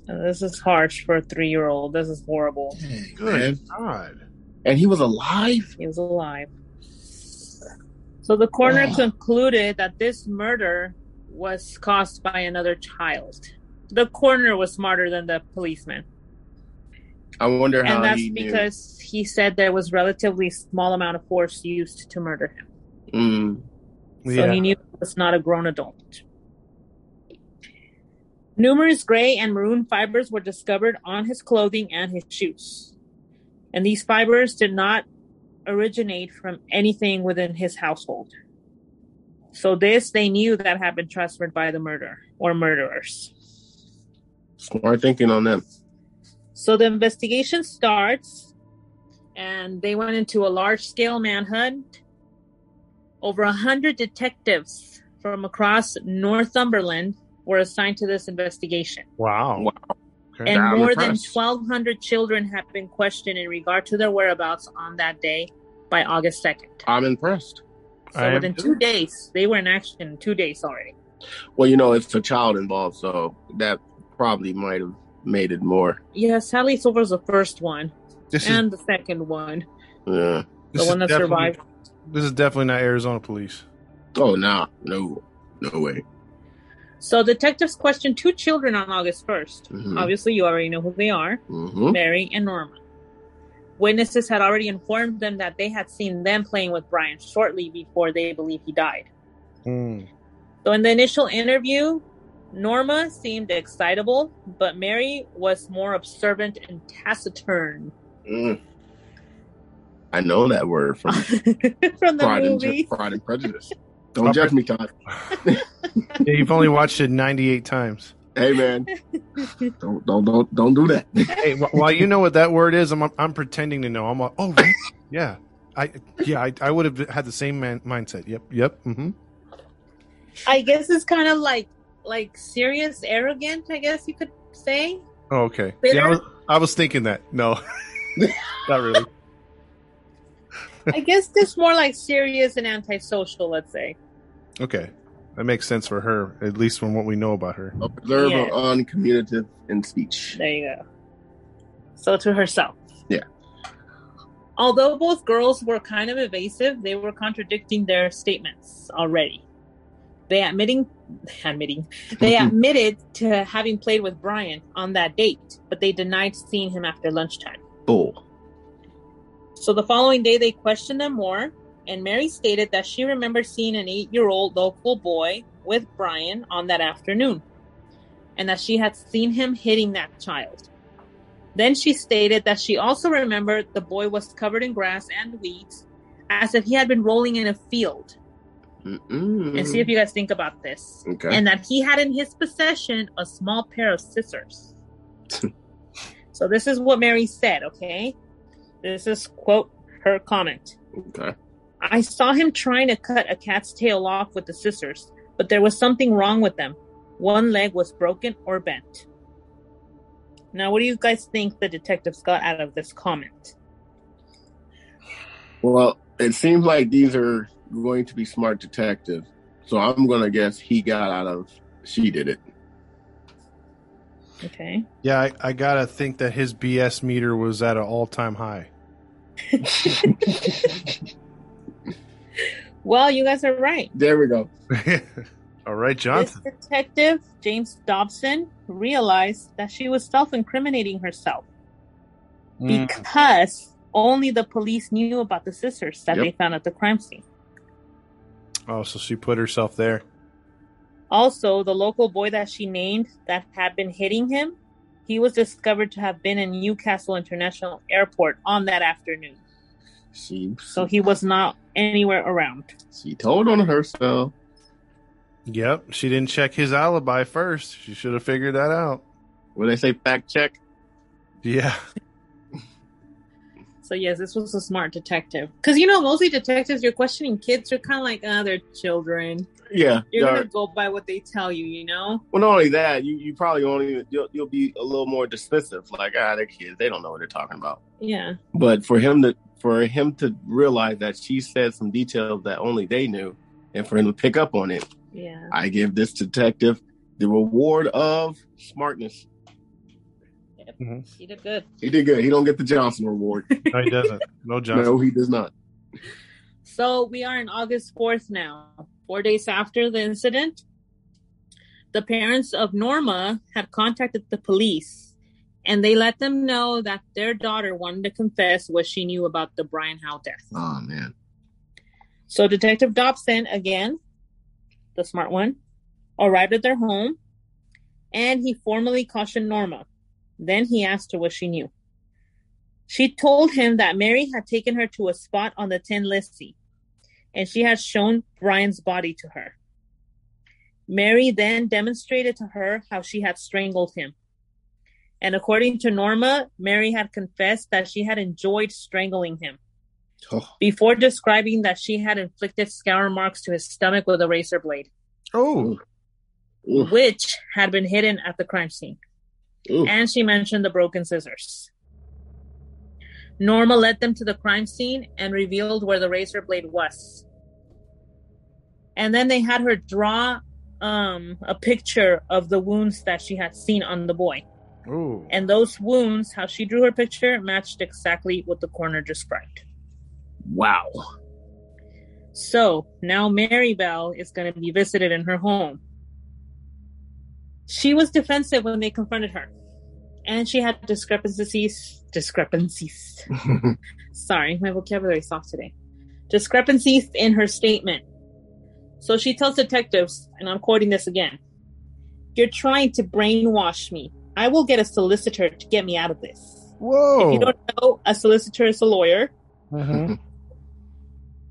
This is harsh for a three-year-old. This is horrible. Good God. And he was alive. He was alive. So the coroner Oh. concluded that this murder was caused by another child. The coroner was smarter than the policeman, I wonder how and that's he knew. because he said there was relatively small amount of force used to murder him. Mm, So Yeah. he knew he was not a grown adult. Numerous gray and maroon fibers were discovered on his clothing and his shoes. And these fibers did not originate from anything within his household. So this they knew that had been transferred by the murder or murderers. smart thinking on them. So the investigation starts, and they went into a large scale manhunt. Over a hundred detectives from across Northumberland were assigned to this investigation, Wow. Wow. Okay. and I'm more than 1,200 children have been questioned in regard to their whereabouts on that day by August 2nd. I'm impressed. So I within two days, they were in action two days already. Well, you know, it's a child involved, so that probably might have made it more. Yeah, Sally Silver's the first one This and the second one. Yeah. this the one is that definitely- survived. This is definitely not Arizona police. Oh, nah, no, no way. So detectives questioned two children on August 1st. Mhm. Obviously, you already know who they are hmm Mary and Norma. Witnesses had already informed them that they had seen them playing with Brian shortly before they believe he died. Hmm. So, in the initial interview, Norma seemed excitable, but Mary was more observant and taciturn. Mm. I know that word from From the Pride and, movie. Pride and Prejudice. Don't judge me, Todd. Yeah, you've only watched it 98 times. Hey, man, don't don't don't don't do that. Hey, wh- while you know what that word is, I'm I'm pretending to know. I'm like, oh, really? yeah, I yeah, I, I would have had the same man, mindset. Yep, yep. Mm-hmm. I guess it's kind of like like serious, arrogant. I guess you could say. Oh, okay. Bitter? Yeah, I was, I was thinking that. No, not really. I guess just more like serious and antisocial. Let's say. Okay, that makes sense for her, at least from what we know about her. Observer, Yeah. uncommunicative in speech. There you go. So to herself. Yeah. Although both girls were kind of evasive, they were contradicting their statements already. They admitting admitting they admitted to having played with Brian on that date, but they denied seeing him after lunchtime. Bull. So the following day they questioned them more, and Mary stated that she remembered seeing an eight-year-old local boy with Brian on that afternoon, and that she had seen him hitting that child. Then she stated that she also remembered the boy was covered in grass and weeds, as if he had been rolling in a field. Mm-mm. And see if you guys think about this. Okay. And that he had in his possession a small pair of scissors. so this is what Mary said, okay? This is quote her comment. okay. I saw him trying to cut a cat's tail off with the scissors, but there was something wrong with them. One leg was broken or bent. Now, what do you guys think the detectives got out of this comment? Well, it seems like these are going to be smart detective. So I'm gonna guess he got out of she did it. Okay. Yeah, I, I gotta think that his BS meter was at an all-time high. Well, you guys are right. There we go. All right, Johnson. This detective, James Dobson, realized that she was self incriminating herself Mm. because only the police knew about the scissors that Yep. they found at the crime scene. Oh, so she put herself there. Also, the local boy that she named that had been hitting him, he was discovered to have been in Newcastle International Airport on that afternoon. She So he was not anywhere around. she told on herself. Yep, she didn't check his alibi first. She should have figured that out. What they say? Fact check. Yeah. So yes, this was a smart detective. Because you know, mostly detectives, you're questioning kids. You're kind of like, ah, they're children. Yeah. You're gonna go by what they tell you, you know. Well, not only that, you, you probably only you'll, you'll be a little more dismissive. Like, ah, they're kids. They don't know what they're talking about. Yeah. But for him to for him to realize that she said some details that only they knew, and for him to pick up on it, Yeah. I give this detective the reward of smartness. Mhm. He did good. He did good. He don't get the Johnson reward. No, he doesn't. No, Johnson. no, he does not. So we are in August 4th now, four days after the incident. The parents of Norma had contacted the police and they let them know that their daughter wanted to confess what she knew about the Brian Howe death. Oh man. So Detective Dobson, again, the smart one, arrived at their home and he formally cautioned Norma. Then he asked her what she knew. She told him that Mary had taken her to a spot on the Tin Lizzie and she had shown Brian's body to her. Mary then demonstrated to her how she had strangled him. And according to Norma, Mary had confessed that she had enjoyed strangling him Oh, before describing that she had inflicted scour marks to his stomach with a razor blade, Oh, which had been hidden at the crime scene. Oof. And she mentioned the broken scissors. Norma led them to the crime scene and revealed where the razor blade was. And then they had her draw um a picture of the wounds that she had seen on the boy. Ooh. And those wounds, how she drew her picture, matched exactly what the coroner described. Wow. So now Mary Bell is going to be visited in her home. She was defensive when they confronted her, and she had discrepancies. Discrepancies. Sorry, my vocabulary is off today. Discrepancies in her statement. So she tells detectives, and I'm quoting this again You're trying to brainwash me. I will get a solicitor to get me out of this. Whoa. If you don't know, a solicitor is a lawyer, Mhm.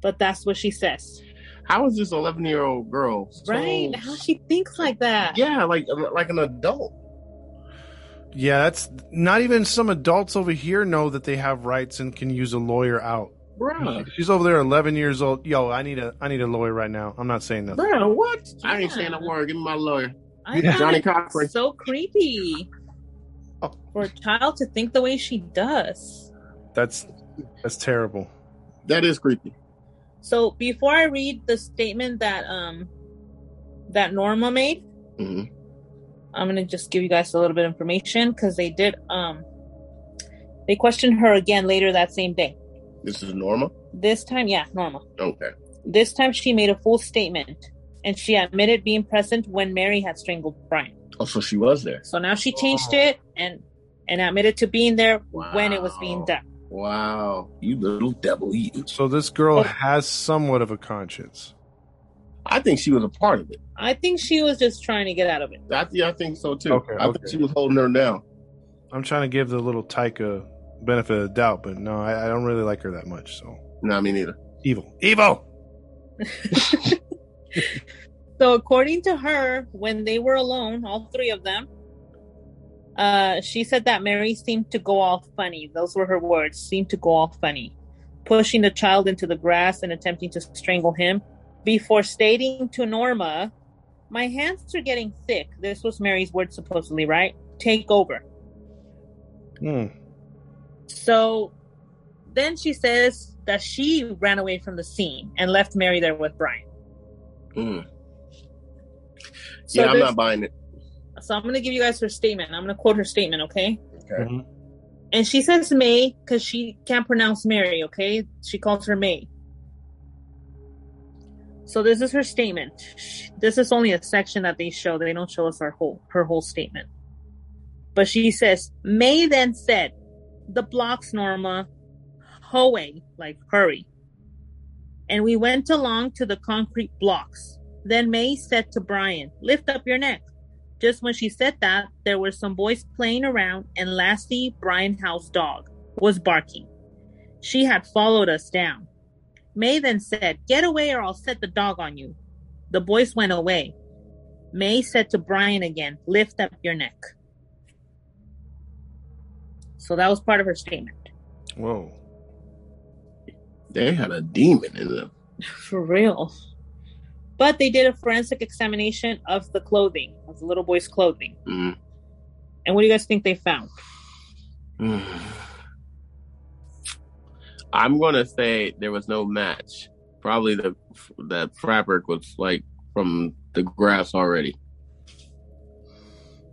but that's what she says. How is this 11 year old girl? so- Right? How she thinks like that? Yeah, like like an adult. Yeah, that's not even some adults over here know that they have rights and can use a lawyer out. Bruh. She's over there, eleven years old. Yo, I need a, I need a lawyer right now. I'm not saying nothing. Bruh, what? I ain't saying a word. Give me my lawyer. I Yeah. Johnnie it Cochran. So creepy Oh. for a child to think the way she does. That's that's terrible. That is creepy. So before I read the statement that um that Norma made, hmm I'm gonna just give you guys a little bit of information because they did um they questioned her again later that same day. This is Norma. This time, yeah, Norma. Okay. This time she made a full statement and she admitted being present when Mary had strangled Brian. Oh, so she was there. So now she changed it and and admitted to being there when it was being done. Wow, you little devil, you. So this girl Oh. has somewhat of a conscience. I think she was a part of it. I think she was just trying to get out of it. I, yeah, I think so too. Okay, I okay. think she was holding her down. I'm trying to give the little Taika benefit of the doubt, but no, I, I don't really like her that much. So No, me neither. evil, evil. So according to her, when they were alone, all three of them, uh, she said that Mary seemed to go all funny. Those were her words. Seemed to go all funny, pushing the child into the grass and attempting to strangle him. Before stating to Norma, "My hands are getting thick." This was Mary's word, supposedly, right? Take over. Hmm. So then she says that she ran away from the scene and left Mary there with Brian. Mm. So yeah, I'm not buying it. So I'm going to give you guys her statement. I'm going to quote her statement, okay? Okay. Mhm. And she says May because she can't pronounce Mary, okay? She calls her May. So this is her statement. This is only a section that they show. They don't show us her whole her whole statement. But she says May then said, "The blocks, Norma, hoey, like hurry." And we went along to the concrete blocks. Then May said to Brian, "Lift up your neck." Just when she said that, there were some boys playing around, and Lassie, Brian Howe's dog, was barking. She had followed us down. May then said, Get away or I'll set the dog on you. The boys went away. May said to Brian again, Lift up your neck. So that was part of her statement. Whoa. They had a demon in them. For real. But they did a forensic examination of the clothing, of the little boy's clothing. Mm. And what do you guys think they found? I'm gonna say there was no match. Probably the that fabric was like from the grass already.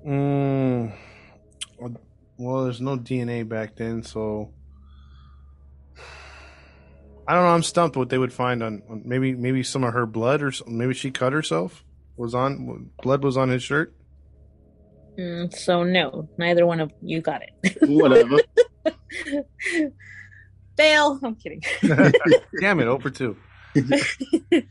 Mm. Well, there's no DNA back then, so I don't know. I'm stumped what they would find on, on maybe maybe some of her blood or some, maybe she cut herself. Was on blood was on his shirt. Mm, so no, neither one of you got it. Whatever. Fail. I'm kidding. Damn it, over two.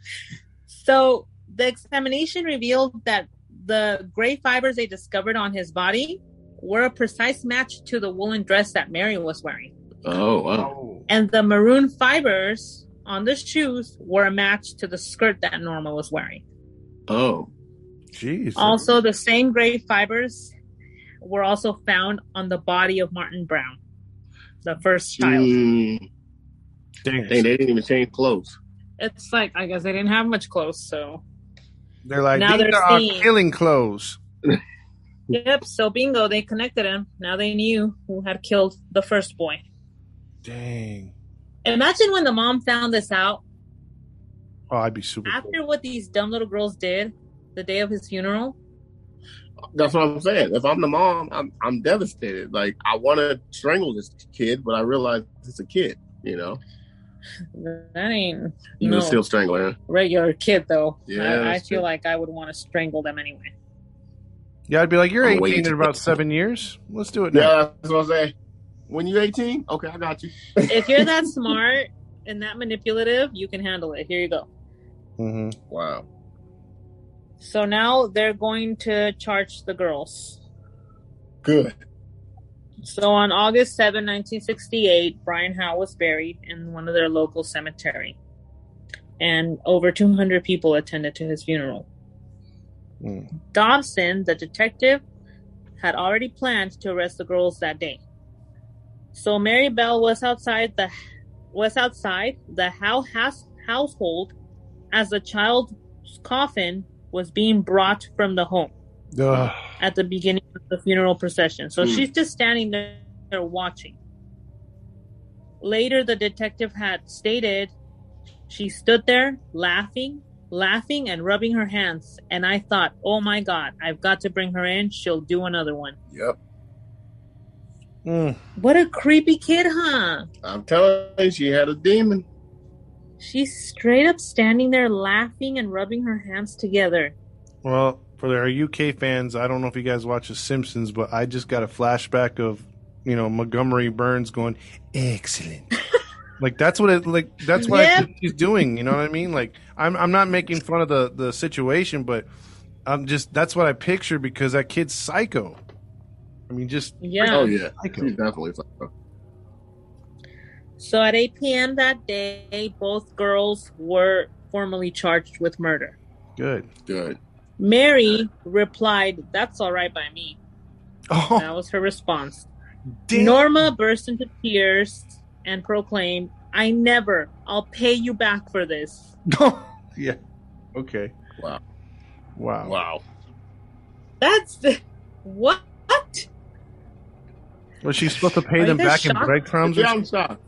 So the examination revealed that the gray fibers they discovered on his body were a precise match to the woolen dress that Mary was wearing. oh wow. And the maroon fibers on the shoes were a match to the skirt that Norma was wearing. Oh. jeez. Also, the same gray fibers were also found on the body of Martin Brown, the first child. Mm. Dang. Dang, they didn't even change clothes. It's like, I guess they didn't have much clothes, so. They're like Now these they're are our seeing- killing clothes. Yep, so bingo, they connected him. Now they knew who had killed the first boy. Dang. Imagine when the mom found this out Oh, I'd be super. cool. after what these dumb little girls did. the day of his funeral. That's what I'm saying. If I'm the mom, I'm I'm devastated. Like I want to strangle this kid, but I realize it's a kid. You know, That ain't you no can still strangle him. regular kid though. Yeah, I, I feel like I would want to strangle them anyway. Yeah, I'd be like, you're I'm 18 in about seven years. Let's do it now. Yeah, that's what I'm saying. When you're 18, okay, I got you. if you're that smart and that manipulative, you can handle it. Here you go. hmm Wow. So now they're going to charge the girls. Good. So on August 7, 1968, Brian Howe was buried in one of their local cemetery. And over 200 people attended to his funeral. Mm. Dobson, the detective, had already planned to arrest the girls that day. So Mary Bell was outside the was outside the Howe house, household as the child's coffin was being brought from the home Ugh. at the beginning of the funeral procession. So Hmm. she's just standing there, there watching. Later, the detective had stated she stood there laughing, laughing, and rubbing her hands. And I thought, oh my God, I've got to bring her in. She'll do another one. Yep. Mm. What a creepy kid, huh? I'm telling you, she had a demon. She's straight up standing there laughing and rubbing her hands together. Well, for our UK fans, I don't know if you guys watch The Simpsons, but I just got a flashback of, you know, Montgomery Burns going, excellent. like that's what it like that's what I Yeah. she's doing, you know what I mean? Like I'm I'm not making fun of the the situation, but I'm just that's what I picture because that kid's psycho. I mean just Yeah. Oh yeah, Psycho. she's definitely psycho. So at 8 p.m. that day, both girls were formally charged with murder. good. Good. Mary replied, That's all right by me. Oh, That was her response. damn. Norma burst into tears and proclaimed, I never, I'll pay you back for this. yeah. Okay. Wow. Wow. Wow. That's the, what? Was she supposed to pay them you guys back in shocked? breadcrumbs? or Yeah. I'm shocked.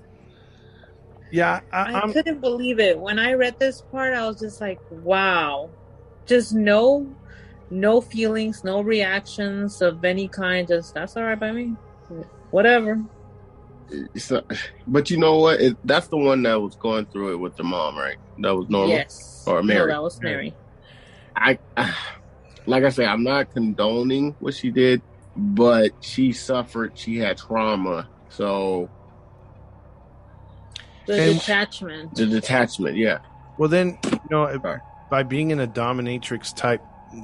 Yeah, I, I I'm, couldn't believe it. When I read this part, I was just like, wow. Just no, no feelings, no reactions of any kind. Just, that's all right by me. Whatever. It's not- but you know what? It, that's the one that was going through it with the mom, right? That was normal. Yes. Or No, Mary. that was Mary. I, like I say, I'm not condoning what she did, but she suffered. She had trauma, so The And- detachment. the detachment. Yeah. Well, then you know, Sorry. by being in a dominatrix type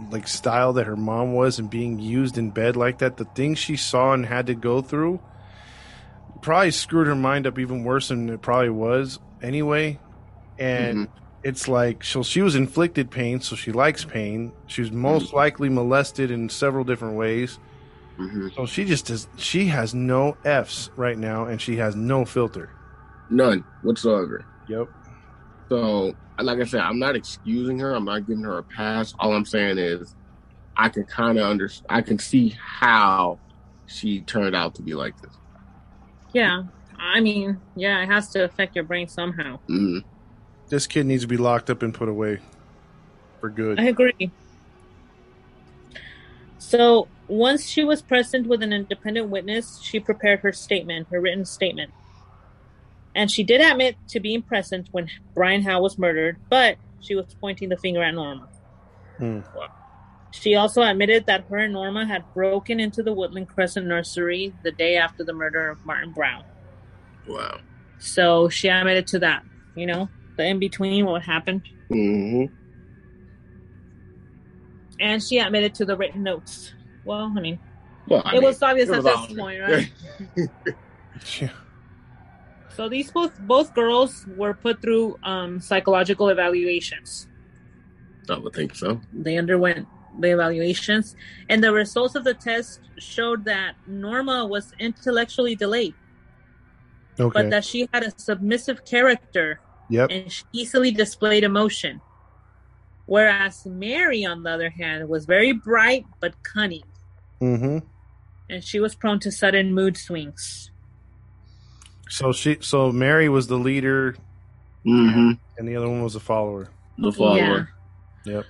like style that her mom was, and being used in bed like that, the things she saw and had to go through probably screwed her mind up even worse than it probably was anyway. And mm-hmm. it's like so she was inflicted pain, so she likes pain. She was most mm-hmm. likely molested in several different ways. Hmm So she just does. She has no f's right now, and she has no filter. None whatsoever. Yep. So, like I said, I'm not excusing her. I'm not giving her a pass. All I'm saying is, I can kind of under, I can see how she turned out to be like this. Yeah. I mean, yeah, it has to affect your brain somehow. Mm. This kid needs to be locked up and put away for good. I agree. So once she was present with an independent witness, she prepared her statement, her written statement. And she did admit to being present when Brian Howe was murdered, but she was pointing the finger at Norma. Hmm. She also admitted that her and Norma had broken into the Woodland Crescent nursery the day after the murder of Martin Brown. Wow. So she admitted to that, you know, the in between, what happened. hmm And she admitted to the written notes. Well, I mean, Well, I it mean, was obvious it at this obvious. point, right? Yeah. So these both both girls were put through um, psychological evaluations. I would think so. They underwent the evaluations, and the results of the test showed that Norma was intellectually delayed, Okay. but that she had a submissive character yep. and she easily displayed emotion. Whereas Mary, on the other hand, was very bright but cunning, Mm-hmm. and she was prone to sudden mood swings. So she, so Mary was the leader, hmm and the other one was a follower. The follower. Yep.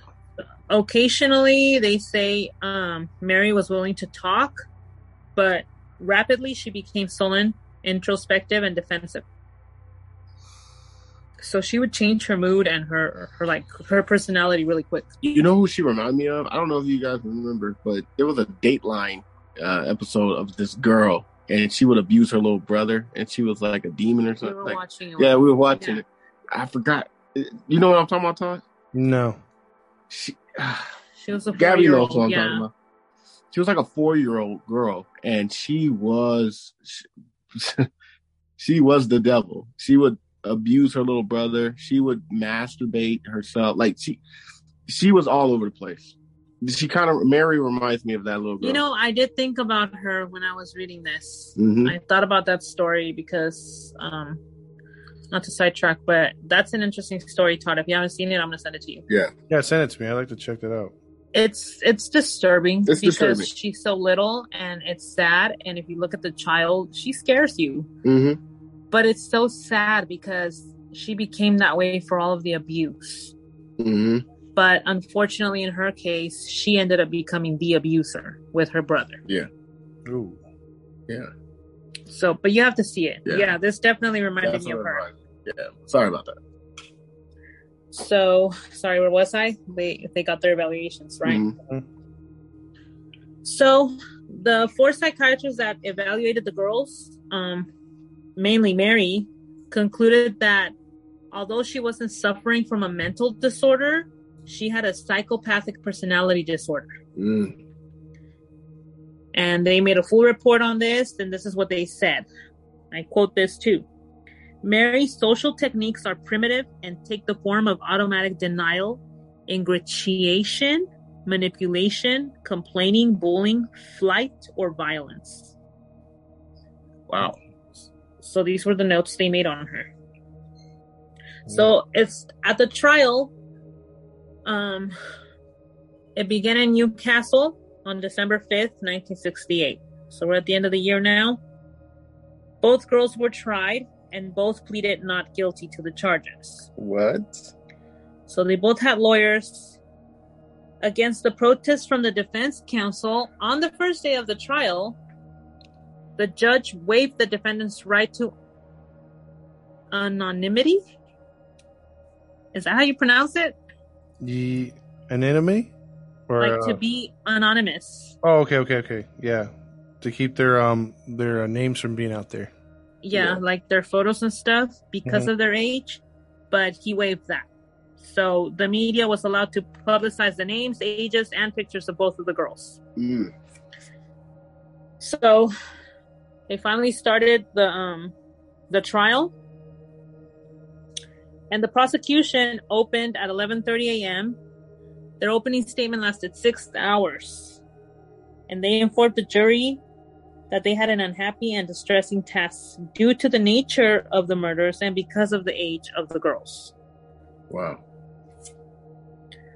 occasionally they say um, Mary was willing to talk, but rapidly she became sullen, introspective, and defensive. So she would change her mood and her her like her personality really quick. You know who she reminded me of? I don't know if you guys remember, but there was a Dateline uh, episode of this girl, and she would abuse her little brother, and she was like a demon or We something. were Like- watching it. yeah, we were watching Yeah. it. I forgot. You know what I'm talking about, Todd? No. She, She was a Gabby knows what four-year-old. I'm Yeah. talking about. She was like a four year old girl, and she was she, she was the devil. She would abuse her little brother. She would masturbate herself. Like she she was all over the place. She kind of Mary reminds me of that little girl. You know, I did think about her when I was reading this. Mhm. I thought about that story because, um, not to sidetrack, but that's an interesting story, Todd. If you haven't seen it, I'm gonna send it to you. Yeah, yeah, send it to me. I'd like to check that out. It's it's disturbing It's because disturbing. she's so little and it's sad. And if you look at the child, she scares you. Mhm. But it's so sad because she became that way for all of the abuse. Mhm. But unfortunately, in her case, she ended up becoming the abuser with her brother. Yeah. Ooh. Yeah. So, but you have to see it. Yeah. Yeah, this definitely reminded That's me of her. reminded. Yeah. Sorry about that. So, sorry, where was I? They they got their evaluations right. Mhm. So, the four psychiatrists that evaluated the girls, um, mainly Mary, concluded that although she wasn't suffering from a mental disorder, she had a psychopathic personality disorder. Mm. And they made a full report on this, and this is what they said. I quote this too. Mary's social techniques are primitive and take the form of automatic denial, ingratiation, manipulation, complaining, bullying, flight, or violence. Wow. So these were the notes they made on her. So it's at the trial. Um, it began in Newcastle on December 5th, 1968. So we're at the end of the year now. Both girls were tried and both pleaded not guilty to the charges. What? So they both had lawyers. Against the protest from the defense counsel on the first day of the trial, the judge waived the defendant's right to anonymity. Is that how you pronounce it? The anonymity? Or like to uh, be anonymous. Oh, okay, okay, okay. Yeah. To keep their um their uh, names from being out there. Yeah, Yeah. like their photos and stuff because Mhm. of their age, but he waived that. So the media was allowed to publicize the names, ages, and pictures of both of the girls. Mm. So they finally started the um the trial. And the prosecution opened at 11:30 a.m. Their opening statement lasted 6 hours. And they informed the jury that they had an unhappy and distressing task due to the nature of the murders and because of the age of the girls. Wow.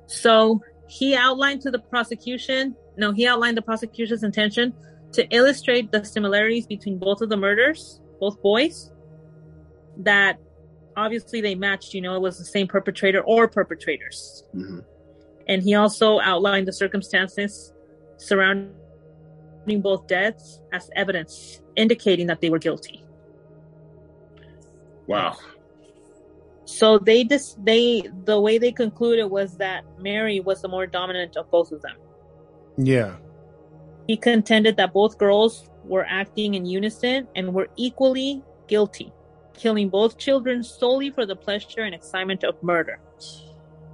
So he outlined to the prosecution, no, he outlined the prosecution's intention to illustrate the similarities between both of the murders, both boys, that obviously they matched, you know, it was the same perpetrator or perpetrators. hmm And he also outlined the circumstances surrounding both deaths as evidence indicating that they were guilty. Wow. So they just they the way they concluded was that Mary was the more dominant of both of them. Yeah. He contended that both girls were acting in unison and were equally guilty, killing both children solely for the pleasure and excitement of murder.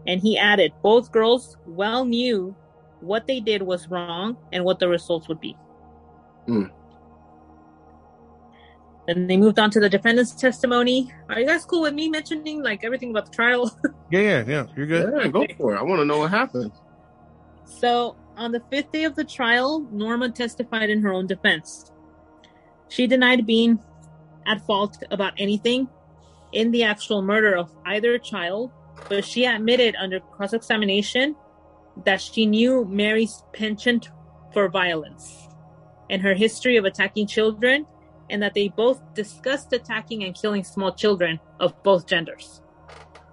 And he added, both girls well knew what they did was wrong and what the results would be. Hmm. Then they moved on to the defendant's testimony. Are you guys cool with me mentioning like everything about the trial? Yeah, yeah, yeah. You're good. Yeah, go for it. I want to know what happened. So, on the fifth day of the trial, Norma testified in her own defense. She denied being at fault about anything in the actual murder of either child, but she admitted under cross examination that she knew Mary's penchant for violence and her history of attacking children, and that they both discussed attacking and killing small children of both genders.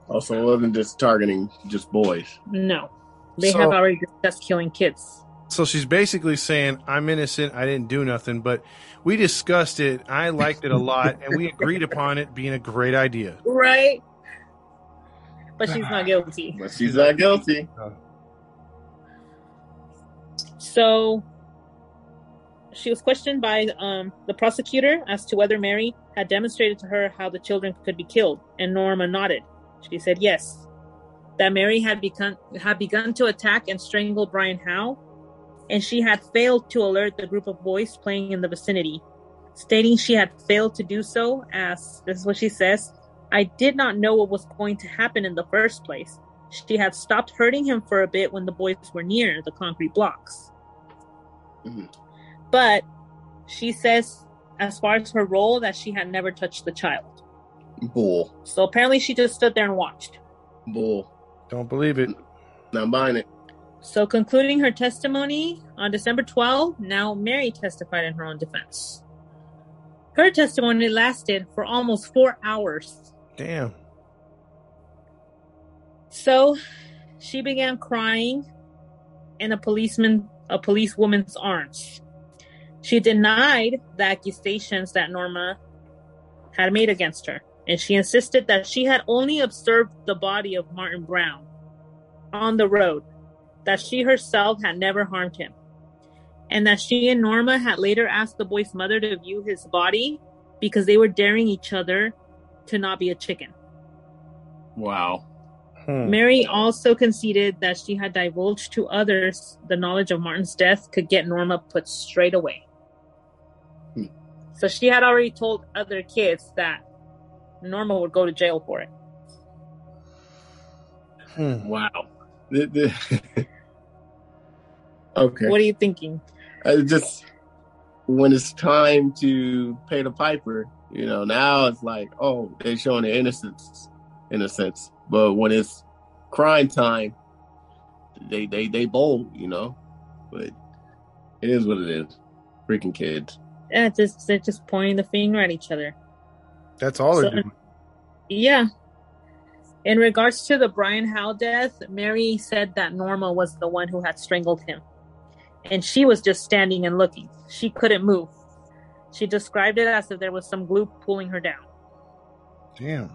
Also, it wasn't just targeting just boys. No. They So- have already discussed killing kids. So she's basically saying, I'm innocent. I didn't do nothing, but we discussed it. I liked it a lot, and we agreed upon it being a great idea. Right. But she's not guilty. But she's not guilty. So she was questioned by um, the prosecutor as to whether Mary had demonstrated to her how the children could be killed, and Norma nodded. She said yes, that Mary had begun had begun to attack and strangle Brian Howe, and she had failed to alert the group of boys playing in the vicinity, stating she had failed to do so. As this is what she says, I did not know what was going to happen in the first place. She had stopped hurting him for a bit when the boys were near the concrete blocks. Mhm. But she says, as far as her role, that she had never touched the child. Bull. So apparently she just stood there and watched. Bull. Don't believe it. Not buying it. So concluding her testimony on December 12, now Mary testified in her own defense. Her testimony lasted for almost four hours. Damn. So she began crying in a policeman a policewoman's arms. She denied the accusations that Norma had made against her, and she insisted that she had only observed the body of Martin Brown on the road, that she herself had never harmed him, and that she and Norma had later asked the boy's mother to view his body because they were daring each other to not be a chicken. Wow. Hmm. Mary also conceded that she had divulged to others the knowledge of Martin's death could get Norma put straight away. Hmm. So she had already told other kids that Norma would go to jail for it. Hmm. Wow. The- the- okay. What are you thinking? I just when it's time to pay the piper, you know, now it's like, oh, they're showing their innocence in a sense. But when it's crime time, they they they bold, you know. But it is what it is. Freaking kids. Yeah, it's just they're just pointing the finger at each other. That's all they're doing. Yeah. In regards to the Brian Howe death, Mary said that Norma was the one who had strangled him. And she was just standing and looking. She couldn't move. She described it as if there was some glue pulling her down. Damn.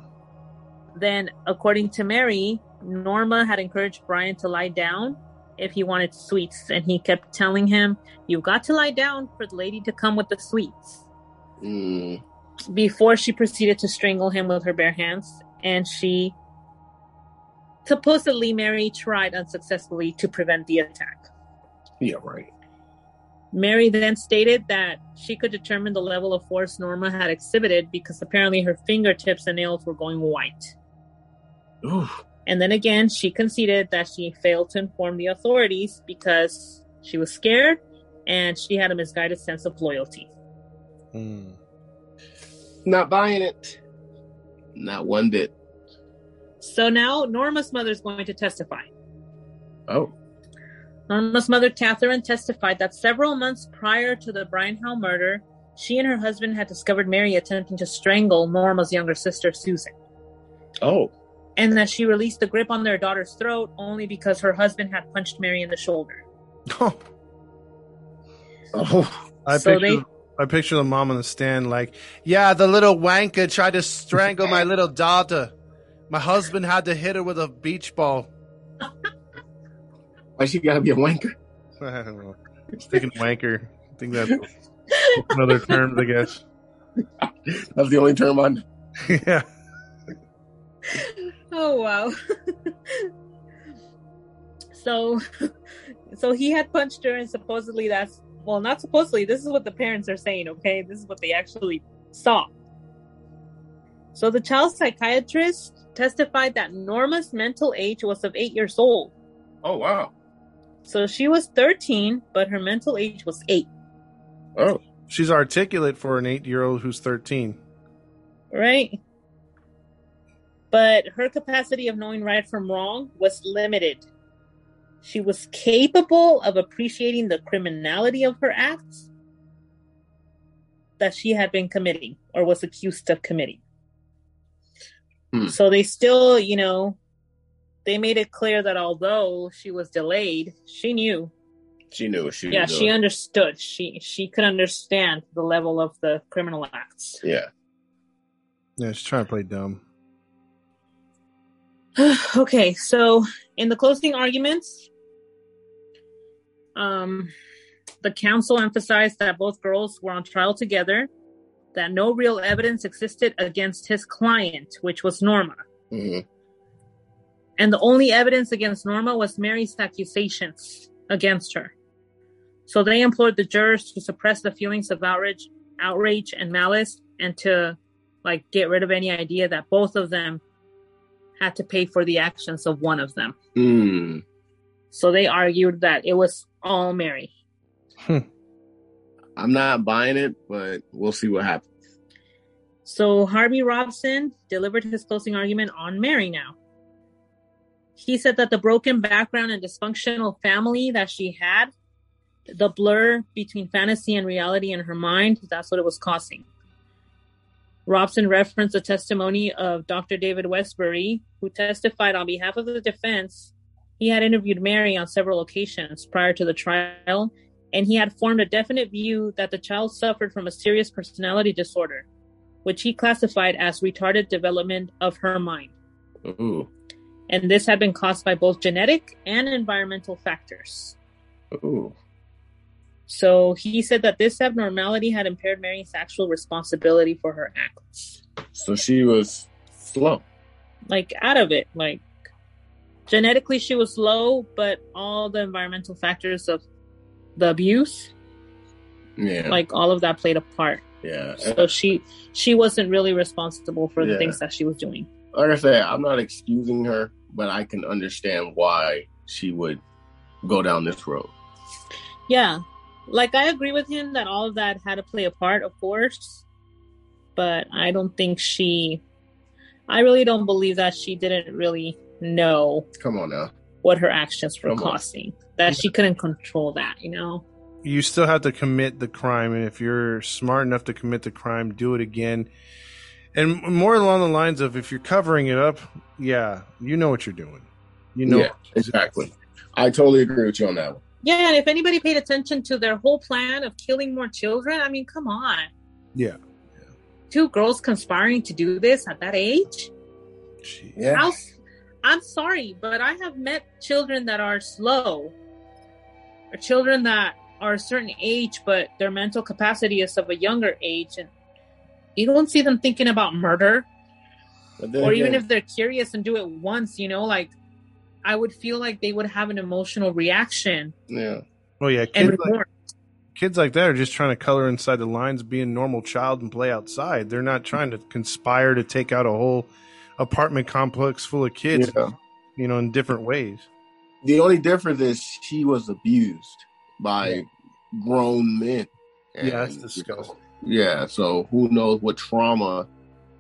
Then, according to Mary, Norma had encouraged Brian to lie down if he wanted sweets. And he kept telling him, You've got to lie down for the lady to come with the sweets. Mm, before she proceeded to strangle him with her bare hands and she supposedly mary tried unsuccessfully to prevent the attack yeah, right. mary then stated that she could determine the level of force norma had exhibited because apparently her fingertips and nails were going white Ooh, and then again she conceded that she failed to inform the authorities because she was scared and she had a misguided sense of loyalty Hmm. Not buying it. Not one bit. so now norma's mother is going to testify Oh, Norma's mother, Catherine, testified that several months prior to the Brian Howe murder, she and her husband had discovered Mary attempting to strangle Norma's younger sister, Susan, oh, and that she released the grip on their daughter's throat only because her husband had punched Mary in the shoulder. Oh, oh. I So picture, they- I picture the mom on the stand like, yeah, the little wanker tried to strangle my little daughter. My husband had to hit her with a beach ball. Why she gotta be a wanker? I don't know. Thinking wanker. I think that's another term, I guess. That's the only term on. yeah. Oh wow. so so he had punched her and supposedly that's well not supposedly. This is what the parents are saying okay? This is what they actually saw. So the child psychiatrist testified that norma's mental age was of eight years old. Oh wow. so she was 13 but her mental age was eight. Oh, She's articulate for an eight year old who's 13. right? But her capacity of knowing right from wrong was limited she was capable of appreciating the criminality of her acts that she had been committing or was accused of committing Hmm. so they still you know they made it clear that although she was delayed, she knew. She knew what she Yeah, was she doing. understood. She she could understand the level of the criminal acts. yeah. Yeah, she's trying to play dumb. okay, so in the closing arguments, um, the council emphasized that both girls were on trial together, that no real evidence existed against his client, which was Norma. hmm And the only evidence against Norma was Mary's accusations against her. So they implored the jurors to suppress the feelings of outrage, outrage and malice and to like get rid of any idea that both of them had to pay for the actions of one of them. Mm. So they argued that it was all Mary. I'm not buying it, but we'll see what happens. So Harvey Robson delivered his closing argument on Mary now. He said that the broken background and dysfunctional family that she had, the blur between fantasy and reality in her mind, that's what it was causing. Robson referenced the testimony of Dr. David Westbury, who testified on behalf of the defense. He had interviewed Mary on several occasions prior to the trial, and he had formed a definite view that the child suffered from a serious personality disorder which he classified as retarded development of her mind. Ooh. And this had been caused by both genetic and environmental factors. Ooh. So he said that this abnormality had impaired Mary's actual responsibility for her acts. So she was slow. Like out of it, like genetically she was low, but all the environmental factors of the abuse, Yeah. like all of that played a part. yeah. So she she wasn't really responsible for the Yeah. things that she was doing. like I said, I'm not excusing her, but I can understand why she would go down this road. Yeah. Like I agree with him that all of that had to play a part, of course. But I don't think she I really don't believe that she didn't really know Come on now. what her actions were Come on. causing. That she couldn't control that, you know? You still have to commit the crime, and if you're smart enough to commit the crime, do it again. And more along the lines of if you're covering it up, yeah, you know what you're doing. You know, yeah, exactly. I totally agree with you on that one. Yeah, and if anybody paid attention to their whole plan of killing more children, I mean, come on. yeah. Two girls conspiring to do this at that age? Jeez. Yeah. How, I'm sorry, but I have met children that are slow, or children that are a certain age, but their mental capacity is of a younger age, and you don't see them thinking about murder, But then or even if they're curious and do it once, you know, like I would feel like they would have an emotional reaction yeah. Oh yeah, and kids like, kids like that are just trying to color inside the lines, be a normal child, and play outside. They're not trying to conspire to take out a whole apartment complex full of kids. Yeah. You know, in different ways. The only difference is she was abused by grown men. Yeah, that's And, disgusting. Yeah, so who knows what trauma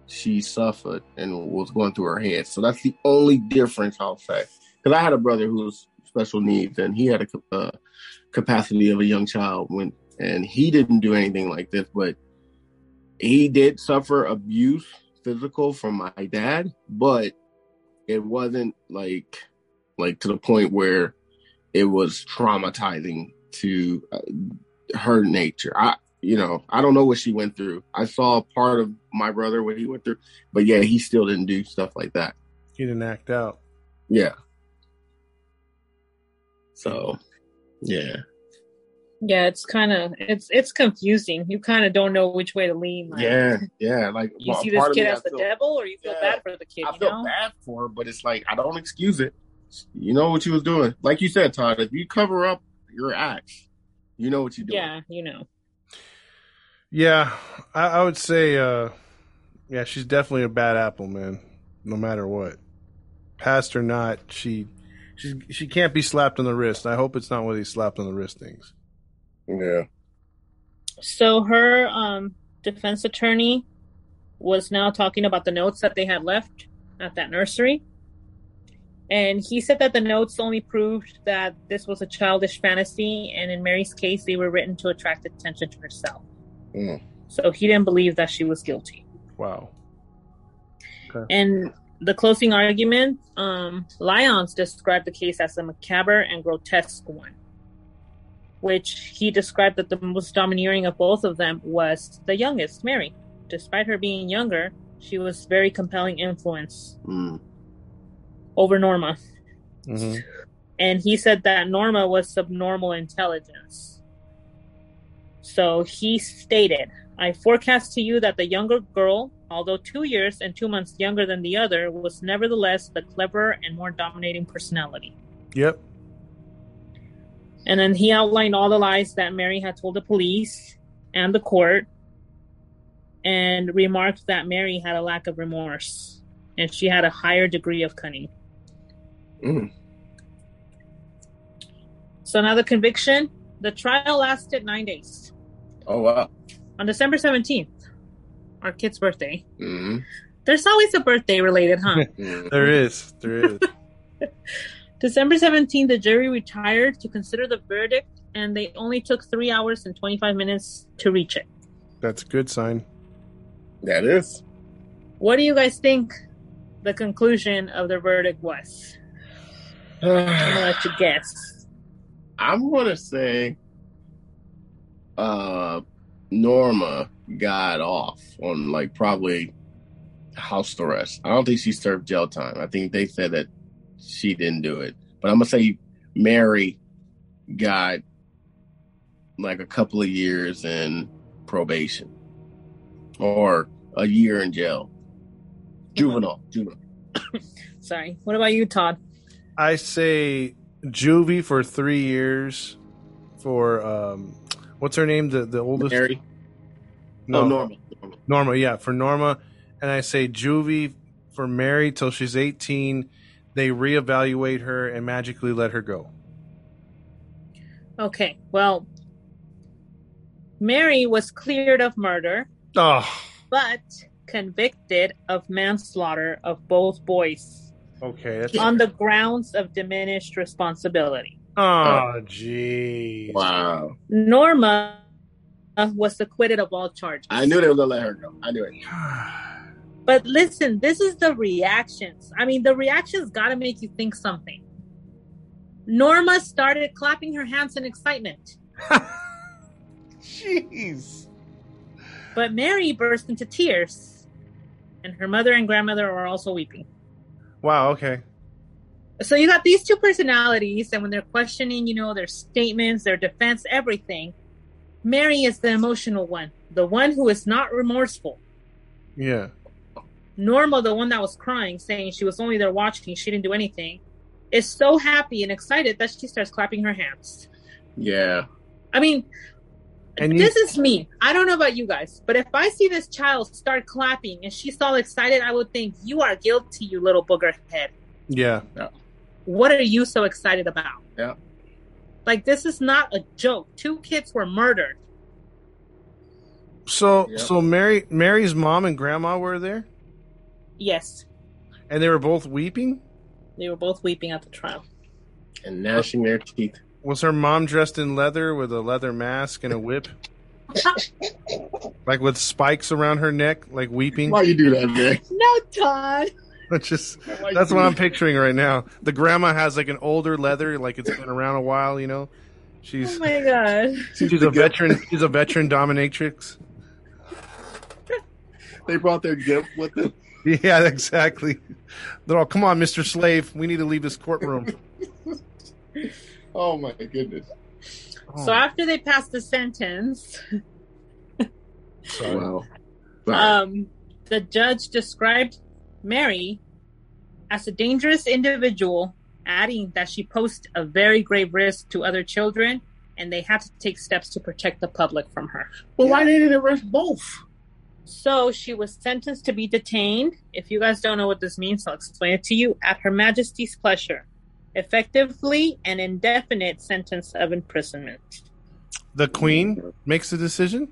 she suffered and was going through her head. So that's the only difference I'll say. Because I had a brother who was special needs, and he had a uh, capacity of a young child when, and he didn't do anything like this, but he did suffer abuse, physical, from my dad, but it wasn't like, like to the point where it was traumatizing to uh, her nature. I, you know, I don't know what she went through. I saw part of my brother what he went through, but yeah, he still didn't do stuff like that. He didn't act out. Yeah. So, yeah, Yeah, it's kind of it's it's confusing. You kind of don't know which way to lean. Like, yeah, yeah. Like you well, see this kid me, as I the feel- devil, or you feel Yeah. bad for the kid. I you feel know? bad for her, but it's like I don't excuse it. You know what you was doing, like you said, Todd. If you cover up your acts, you know what you're doing. Yeah, you know. Yeah, I, I would say, uh, yeah, she's definitely a bad apple, man. No matter what, past or not, she she she can't be slapped on the wrist. I hope it's not one of these slapped on the wrist things. Yeah. So her um defense attorney was now talking about the notes that they had left at that nursery. And he said that the notes only proved that this was a childish fantasy, and in Mary's case, they were written to attract attention to herself. Mm. So he didn't believe that she was guilty. Wow. And the closing argument, um, Lyons described the case as a macabre and grotesque one, which he described that the most domineering of both of them was the youngest, Mary. Despite her being younger, she was very compelling influence Mm. over Norma. Mhm. and he said that Norma was subnormal intelligence. So he stated, I forecast to you that the younger girl, although two years and two months younger than the other, was nevertheless the cleverer and more dominating personality. Yep. And then he outlined all the lies that Mary had told the police and the court, and remarked that Mary had a lack of remorse and she had a higher degree of cunning. Mm. So now the conviction, the trial lasted nine days. Oh wow. On December 17th, our kid's birthday. Mm. There's always a birthday related, huh? There is. There is. December 17th, the jury retired to consider the verdict, and they only took three hours and 25 minutes to reach it. That's a good sign. That is. What do you guys think the conclusion of the verdict was? I'm gonna let you guess. I'm gonna say uh Norma got off on like probably house arrest. I don't think she served jail time. I think they said that she didn't do it. But I'm gonna say Mary got like a couple of years in probation. Or a year in jail. Juvenile. Juvenile. Sorry. What about you, Todd? I say juvie for three years. For um, what's her name? The the oldest. Mary. No, Oh Norma. Norma. Norma. Yeah, for Norma, and I say juvie for Mary till she's eighteen. They reevaluate her and magically let her go. Okay. Well, Mary was cleared of murder, Oh, but convicted of manslaughter of both boys okay. That's on the grounds of diminished responsibility. oh, jeez. Wow. Norma was acquitted of all charges. I knew they were gonna let her go. I knew it. But listen, this is the reactions. I mean, the reactions got to make you think something. Norma started clapping her hands in excitement, Jeez. but Mary burst into tears, and her mother and grandmother are also weeping. Wow. Okay. So you got these two personalities, and when they're questioning, you know, their statements, their defense, everything, Mary is the emotional one, the one who is not remorseful. Yeah. Norma, the one that was crying, saying she was only there watching, she didn't do anything, is so happy and excited that she starts clapping her hands. Yeah. I mean, And you, this is me. I don't know about you guys, but if I see this child start clapping and she's all excited, I would think, You are guilty, you little booger head. yeah. What are you so excited about? Yeah. Like, this is not a joke. Two kids were murdered. So Yeah. so Mary Mary's mom and grandma were there, Yes, and they were both weeping. they were both weeping at the trial. And gnashing their teeth. Was her mom dressed in leather with a leather mask and a whip, like with spikes around her neck, like weeping? Why you do that, man? no, Todd. That's just that's what I'm picturing right now. The grandma has like an older leather, like it's been around a while. You know, she's Oh my god. she's a veteran. She's a veteran dominatrix. They brought their gift with them. Yeah, exactly. They're all, come on, Mister Slave, we need to leave this courtroom. Oh my goodness. So after they passed the sentence, Sorry. Wow. um, the judge described Mary as a dangerous individual, adding that she posed a very grave risk to other children and they had to take steps to protect the public from her. well, why didn't they arrest both? So she was sentenced to be detained. If you guys don't know what this means, I'll explain it to you. At Her Majesty's pleasure, effectively an indefinite sentence of imprisonment. The Queen makes the decision.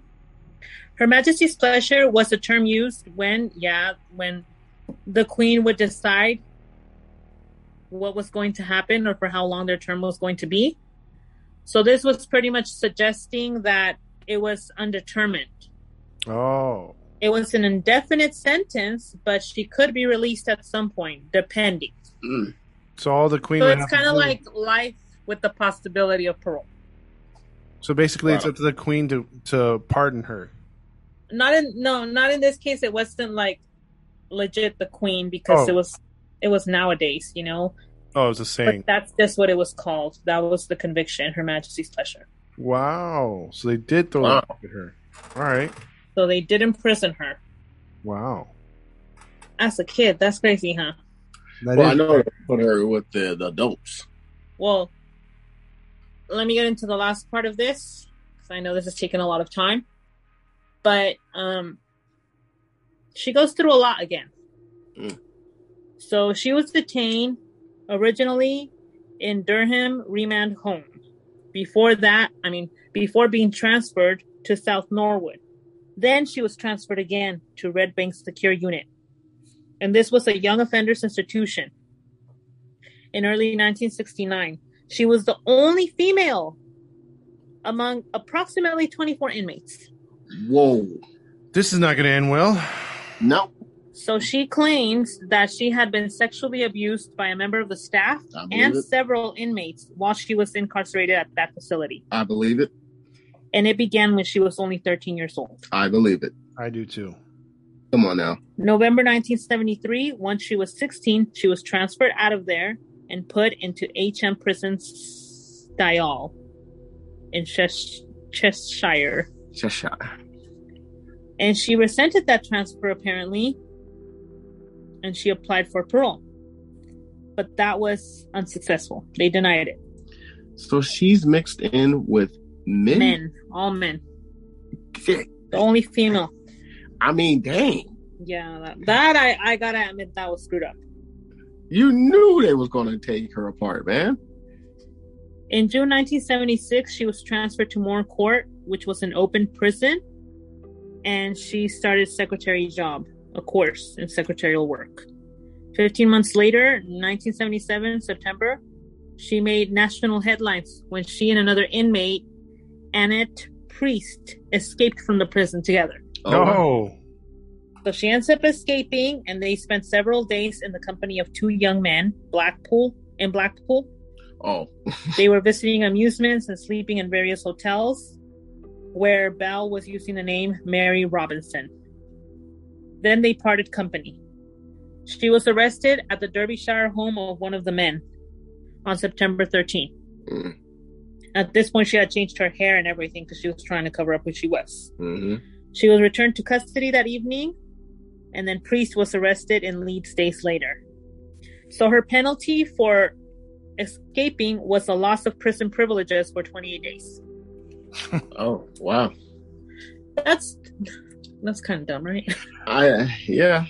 Her Majesty's pleasure was the term used when, yeah, when the Queen would decide what was going to happen or for how long their term was going to be. So this was pretty much suggesting that it was undetermined. Oh, It was an indefinite sentence, but she could be released at some point, depending. Mm. So all the queen. So it's kind of like life with the possibility of parole. So basically, it's up to the queen to to pardon her. Not in no, not in this case. It wasn't like legit the queen because Oh. it was it was nowadays, you know. Oh, it's a saying. But that's just what it was called. That was the conviction, Her Majesty's pleasure. Wow. So they did throw Wow. it at her. All right. So they did imprison her Wow. as a kid. That's crazy, huh? That Well, I know they put her with the, the adults. Well, let me get into the last part of this because I know this is taking a lot of time. But um, she goes through a lot again. Mm. So she was detained originally in Durham Remand Home. Before that, I mean, before being transferred to South Norwood. Then she was transferred again to Red Bank Secure Unit. And this was a young offenders institution in early 1969. She was the only female among approximately 24 inmates. Whoa. This is not going to end well. No. So she claims that she had been sexually abused by a member of the staff and it. several inmates while she was incarcerated at that facility. I believe it. And it began when she was only 13 years old. I believe it. I do too. Come on now. November 1973, once she was 16, she was transferred out of there and put into HM Prison Styal in Chesh- Cheshire. Cheshire. And she resented that transfer apparently, and she applied for parole. But that was unsuccessful. They denied it. So she's mixed in with men. Men, all men. Shit. The only female. I mean, dang. Yeah, that, that I, I gotta admit that was screwed up. You knew they was gonna take her apart, man. In June 1976, she was transferred to Moor Court, which was an open prison, and she started secretary job, a course in secretarial work. 15 months later, 1977, September, she made national headlines when she and another inmate, Annette Priest, escaped from the prison together. Oh, no. So she ends up escaping, and they spent several days in the company of two young men, Blackpool in Blackpool. oh. They were visiting amusements and sleeping in various hotels, where Bell was using the name Mary Robinson. Then they parted company. She was arrested at the Derbyshire home of one of the men on September 13th. Mm. At this point, she had changed her hair and everything because she was trying to cover up who she was. hmm She was returned to custody that evening, and then Priest was arrested in Leeds days later. So her penalty for escaping was a loss of prison privileges for 28 days. Oh, wow. That's that's kind of dumb, right? I yeah.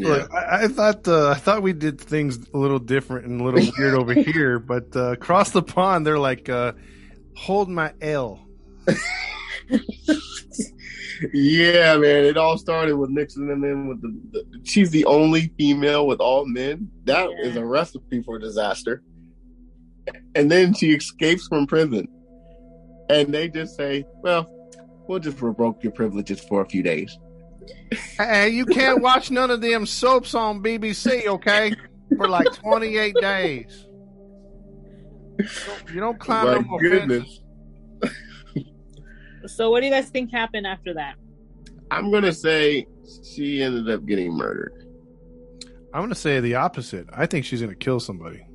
Yeah. Look, I, I thought uh, I thought we did things a little different and a little weird over here, but uh, across the pond they're like, uh, "Hold my L." Yeah, man. It all started with mixing them in with the, the she's the only female with all men. That is Yeah. a recipe for disaster. And then she escapes from prison. And they just say, Well, we'll just revoke your privileges for a few days. Hey, you can't watch none of them soaps on BBC, okay? For like twenty eight days. You don't climb My no more goodness. So what do you guys think happened after that? I'm gonna say she ended up getting murdered. I'm gonna say the opposite. I think she's gonna kill somebody.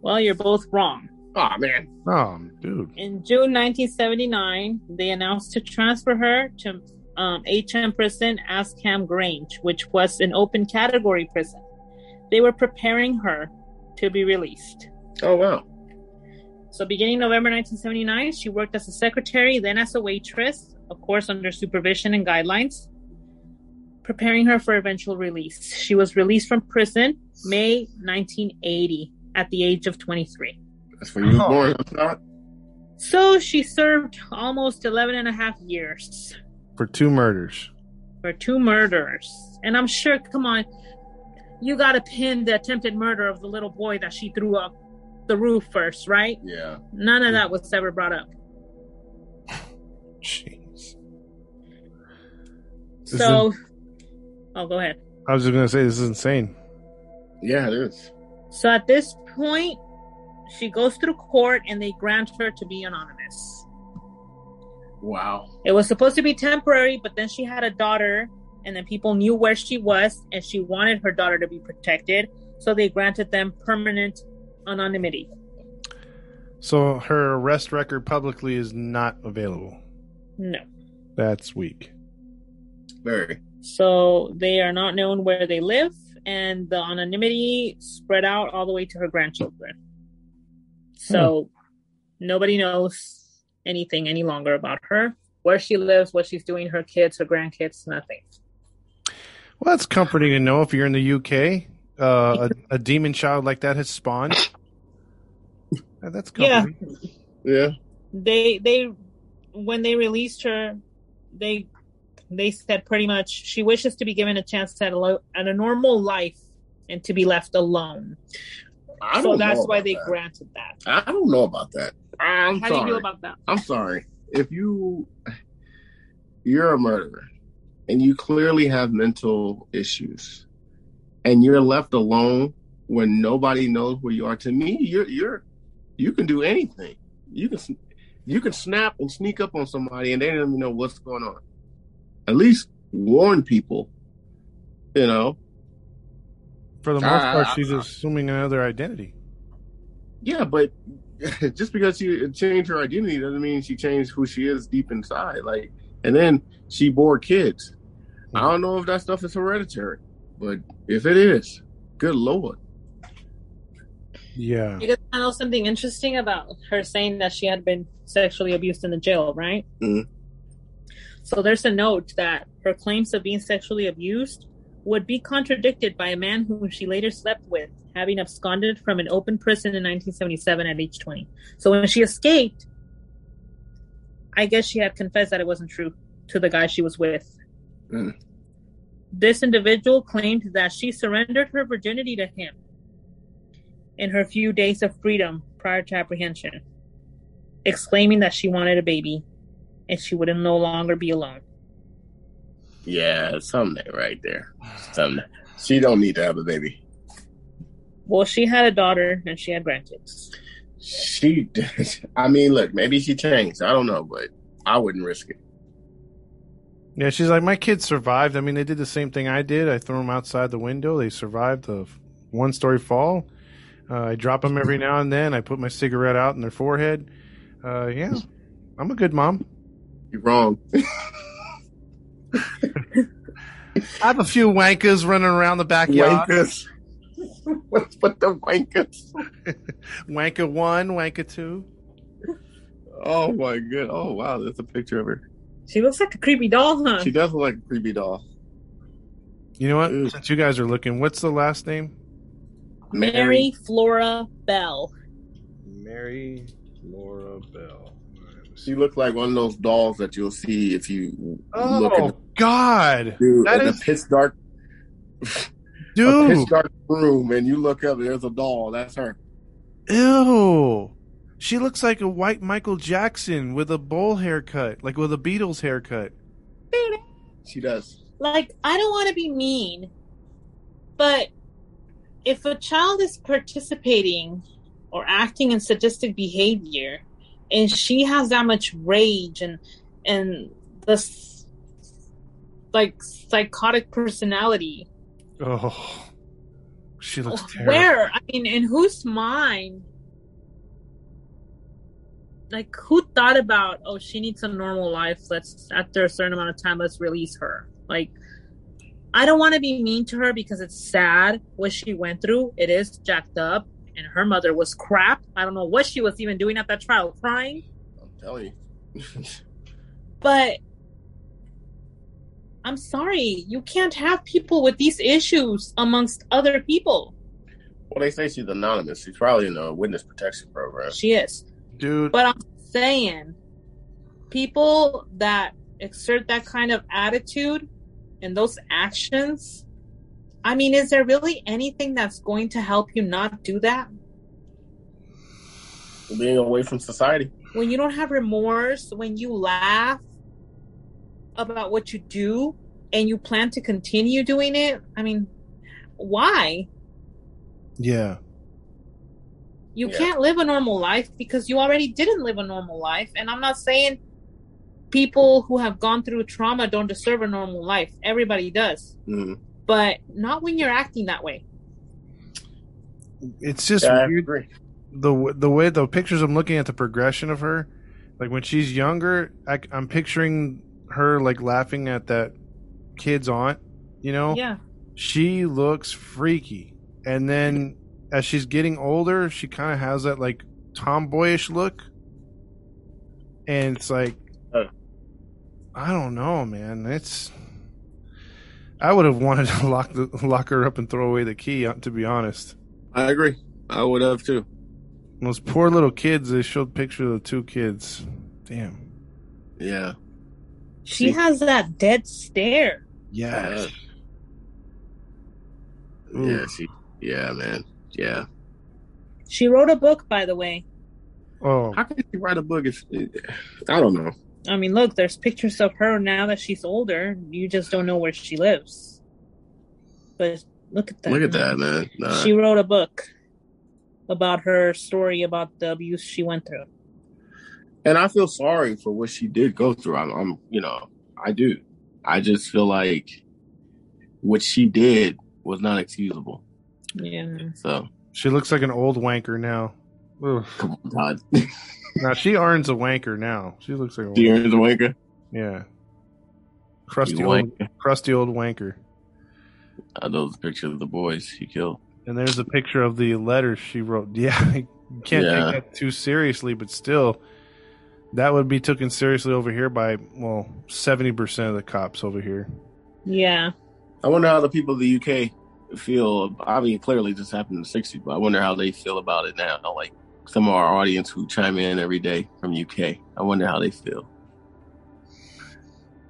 Well, you're both wrong. Oh man. Oh, dude. In June 1979, they announced to transfer her to um, HM prison Askham Grange, which was an open category prison. They were preparing her to be released. Oh wow. So, beginning November 1979, she worked as a secretary, then as a waitress, of course, under supervision and guidelines, preparing her for eventual release. She was released from prison May 1980 at the age of 23. That's when you Oh. were born, Scott. So, she served almost 11 and a half years For two murders. for two murders. And I'm sure, come on, you got to pin the attempted murder of the little boy that she threw up the roof first, right? Yeah. None of that was ever brought up. Jeez. This So, oh, go ahead. I was just gonna say this is insane. Yeah, it is. So at this point, she goes through court and they grant her to be anonymous. Wow. It was supposed to be temporary, but then she had a daughter, and then people knew where she was, and she wanted her daughter to be protected. So they granted them permanent anonymity. So her arrest record publicly is not available. No. That's weak. Very. So they are not known where they live, and the anonymity spread out all the way to her grandchildren. So hmm. nobody knows anything any longer about her, where she lives, what she's doing, her kids, her grandkids, nothing. Well, that's comforting to know if you're in the UK, uh, a, a demon child like that has spawned. That's Yeah. comforting. Yeah. They they when they released her, they they said pretty much she wishes to be given a chance at a lo- at a normal life and to be left alone. I So don't that's know why they that. granted that. I don't know about that. I'm How sorry. do you feel about that? I'm sorry. If you you're a murderer and you clearly have mental issues and you're left alone when nobody knows where you are, to me, you're you're you can do anything. You can you can snap and sneak up on somebody and they don't even know what's going on. At least warn people. You know. For the most Ah, part, she's assuming another identity. Yeah, but just because she changed her identity doesn't mean she changed who she is deep inside. Like, and then she bore kids. I don't know if that stuff is hereditary, but if it is, good lord. Yeah. You guys know something interesting about her saying that she had been sexually abused in the jail, right? Mhm. So there's a note that her claims of being sexually abused would be contradicted by a man whom she later slept with, having absconded from an open prison in 1977 at age 20. So when she escaped, I guess she had confessed that it wasn't true to the guy she was with. Mm. This individual claimed that she surrendered her virginity to him in her few days of freedom prior to apprehension, exclaiming that she wanted a baby and she would no longer be alone. Yeah, something right there. Something. She don't need to have a baby. Well, she had a daughter and she had grandkids. She, I mean, look, maybe she changed. I don't know, but I wouldn't risk it. Yeah, she's like, my kids survived. I mean, they did the same thing I did. I threw them outside the window. They survived the one story fall. Uh, I drop them every now and then. I put my cigarette out in their forehead. Uh, yeah, I'm a good mom. You're wrong. I have a few wankers running around the backyard. Wankers. What's with the wankers? Wanker one, wanker two. Oh my god! Oh wow, that's a picture of her. She looks like a creepy doll, huh? She does look like a creepy doll. You know what? Ooh. Since you guys are looking, what's the last name? Mary Flora Bell. Mary Laura Bell. She looked like one of those dolls that you'll see if you look Oh at God, dude, that in is a pitch dark, a dude. pitch dark room, and you look up, there's a doll. That's her. Ew. She looks like a white Michael Jackson with a bowl haircut, like with a Beatles haircut. She does. Like, I don't want to be mean, but if a child is participating or acting in sadistic behavior and she has that much rage and and this like psychotic personality. Oh, she looks terrible. where? I mean in whose mind? Like who thought about oh she needs a normal life. Let's after a certain amount of time let's release her. Like i don't want to be mean to her because it's sad what she went through. It is jacked up and her mother was crap i don't know what she was even doing at that trial crying I'm telling you. but i'm sorry you can't have people with these issues amongst other people well, they say she's anonymous. She's probably in a witness protection program. she is Dude, But I'm saying people that exert that kind of attitude and those actions, I mean, is there really anything that's going to help you not do that? Being away from society. When you don't have remorse, when you laugh about what you do, and you plan to continue doing it, I mean, why? Yeah. You Yeah. can't live a normal life because you already didn't live a normal life. And I'm not saying people who have gone through trauma don't deserve a normal life. Everybody does. Mhm. But not when you're acting that way. It's just Yeah, weird the the way the pictures I'm looking at the progression of her, like when she's younger, I, am picturing her like laughing at that kid's aunt. You know, Yeah. she looks freaky, and then as she's getting older, she kind of has that like tomboyish look, and it's like, Uh. I don't know, man. It's I would have wanted to lock the, lock her up and throw away the key. uh, To be honest. I agree. I would have too. Those poor little kids. They showed pictures of the two kids. Damn. Yeah. She has that dead stare. Yes. Uh, yeah. She. Yeah, man. Yeah. She wrote a book, by the way. Oh, How can she write a book? If I don't know. I mean, look, there's pictures of her now that she's older. You just don't know where she lives. But look at that. Look at that, man. Nah. She wrote a book about her story about the abuse she went through. and I feel sorry for what she did go through. I'm, I'm, you know, I do. I just feel like what she did was not excusable. Yeah. So she looks like an old wanker now. Ugh. come on, Todd. Now she earns a wanker now. She looks like a Do you wanker. earn wanker? Yeah. Crusty old, wanker. crusty old wanker. Uh, I know the picture of the boys she killed. And there's a picture of the letters she wrote. Yeah, you can't Yeah. take that too seriously, but still, that would be taken seriously over here by well, seventy percent of the cops over here. Yeah. I wonder how the people of the UK feel. I mean, clearly this happened in the '60s, but I wonder how they feel about it now. Like some of our audience who chime in every day from UK. I wonder how they feel.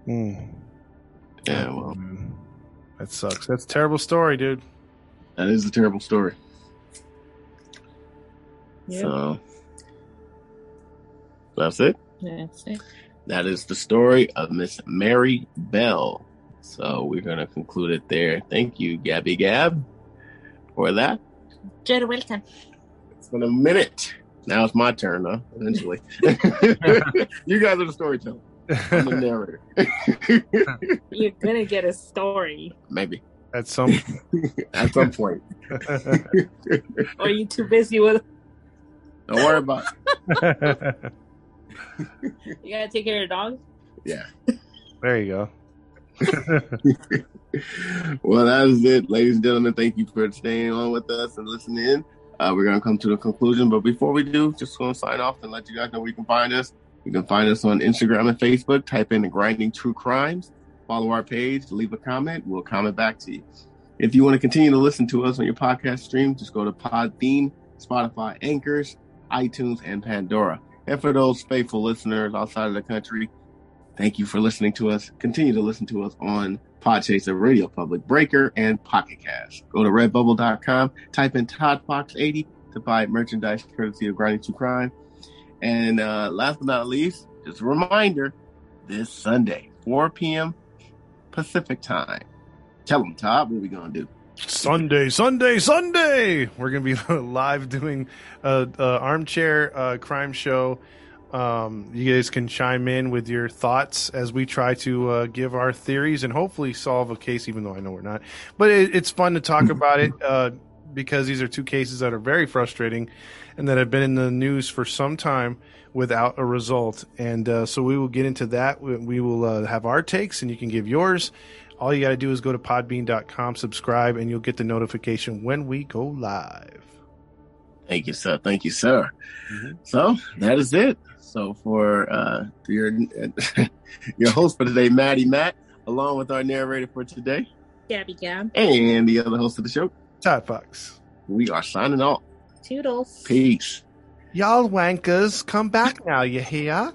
Mm. Yeah, well, that sucks. That's a terrible story, dude. that is a terrible story. Yeah. So that's it. That's it. That is the story of Miss Mary Bell. So we're going to conclude it there. Thank you, Gabby Gab, for that. You're welcome. It's been a minute. Now it's my turn, huh? Eventually. you guys are the storyteller. I'm the narrator. You're gonna get a story. Maybe. At some At some point. Or are you too busy with Don't worry about it. you gotta take care of your dog? Yeah. there you go. well, that is it, ladies and gentlemen. Thank you for staying on with us and listening in. Uh, we're going to come to the conclusion, but before we do, just want to sign off and let you guys know where you can find us. You can find us on Instagram and Facebook. Type in Grinding True Crimes. Follow our page. Leave a comment. We'll comment back to you. If you want to continue to listen to us on your podcast stream, just go to Podbean, Spotify, Anchors, iTunes, and Pandora. And for those faithful listeners outside of the country, thank you for listening to us. Continue to listen to us on Podchaser, Radio Public, Breaker, and Pocket Cast. Go to redbubble.com, type in Todd Fox 80 to buy merchandise courtesy of Grinding True Crime. And uh, last but not least, just a reminder this Sunday, 4 p.m. Pacific time. Tell them, Todd, what we going to do? Sunday, Sunday, Sunday. We're gonna be live doing a, a armchair uh, crime show. Um, you guys can chime in with your thoughts as we try to uh, give our theories and hopefully solve a case, even though I know we're not. But it, it's fun to talk about it uh, because these are two cases that are very frustrating and that have been in the news for some time without a result. And uh, so we will get into that. We, we will uh, have our takes, and you can give yours. All you got to do is go to podbean.com, subscribe, and you'll get the notification when we go live. Thank you, sir. Thank you, sir. Mhm. So that is it. So for uh, your your host for today, Maddie Matt, along with our narrator for today, Gabby Gab. and the other host of the show, Todd Fox. we are signing off. Toodles. Peace. Y'all wankers, come back now, you hear?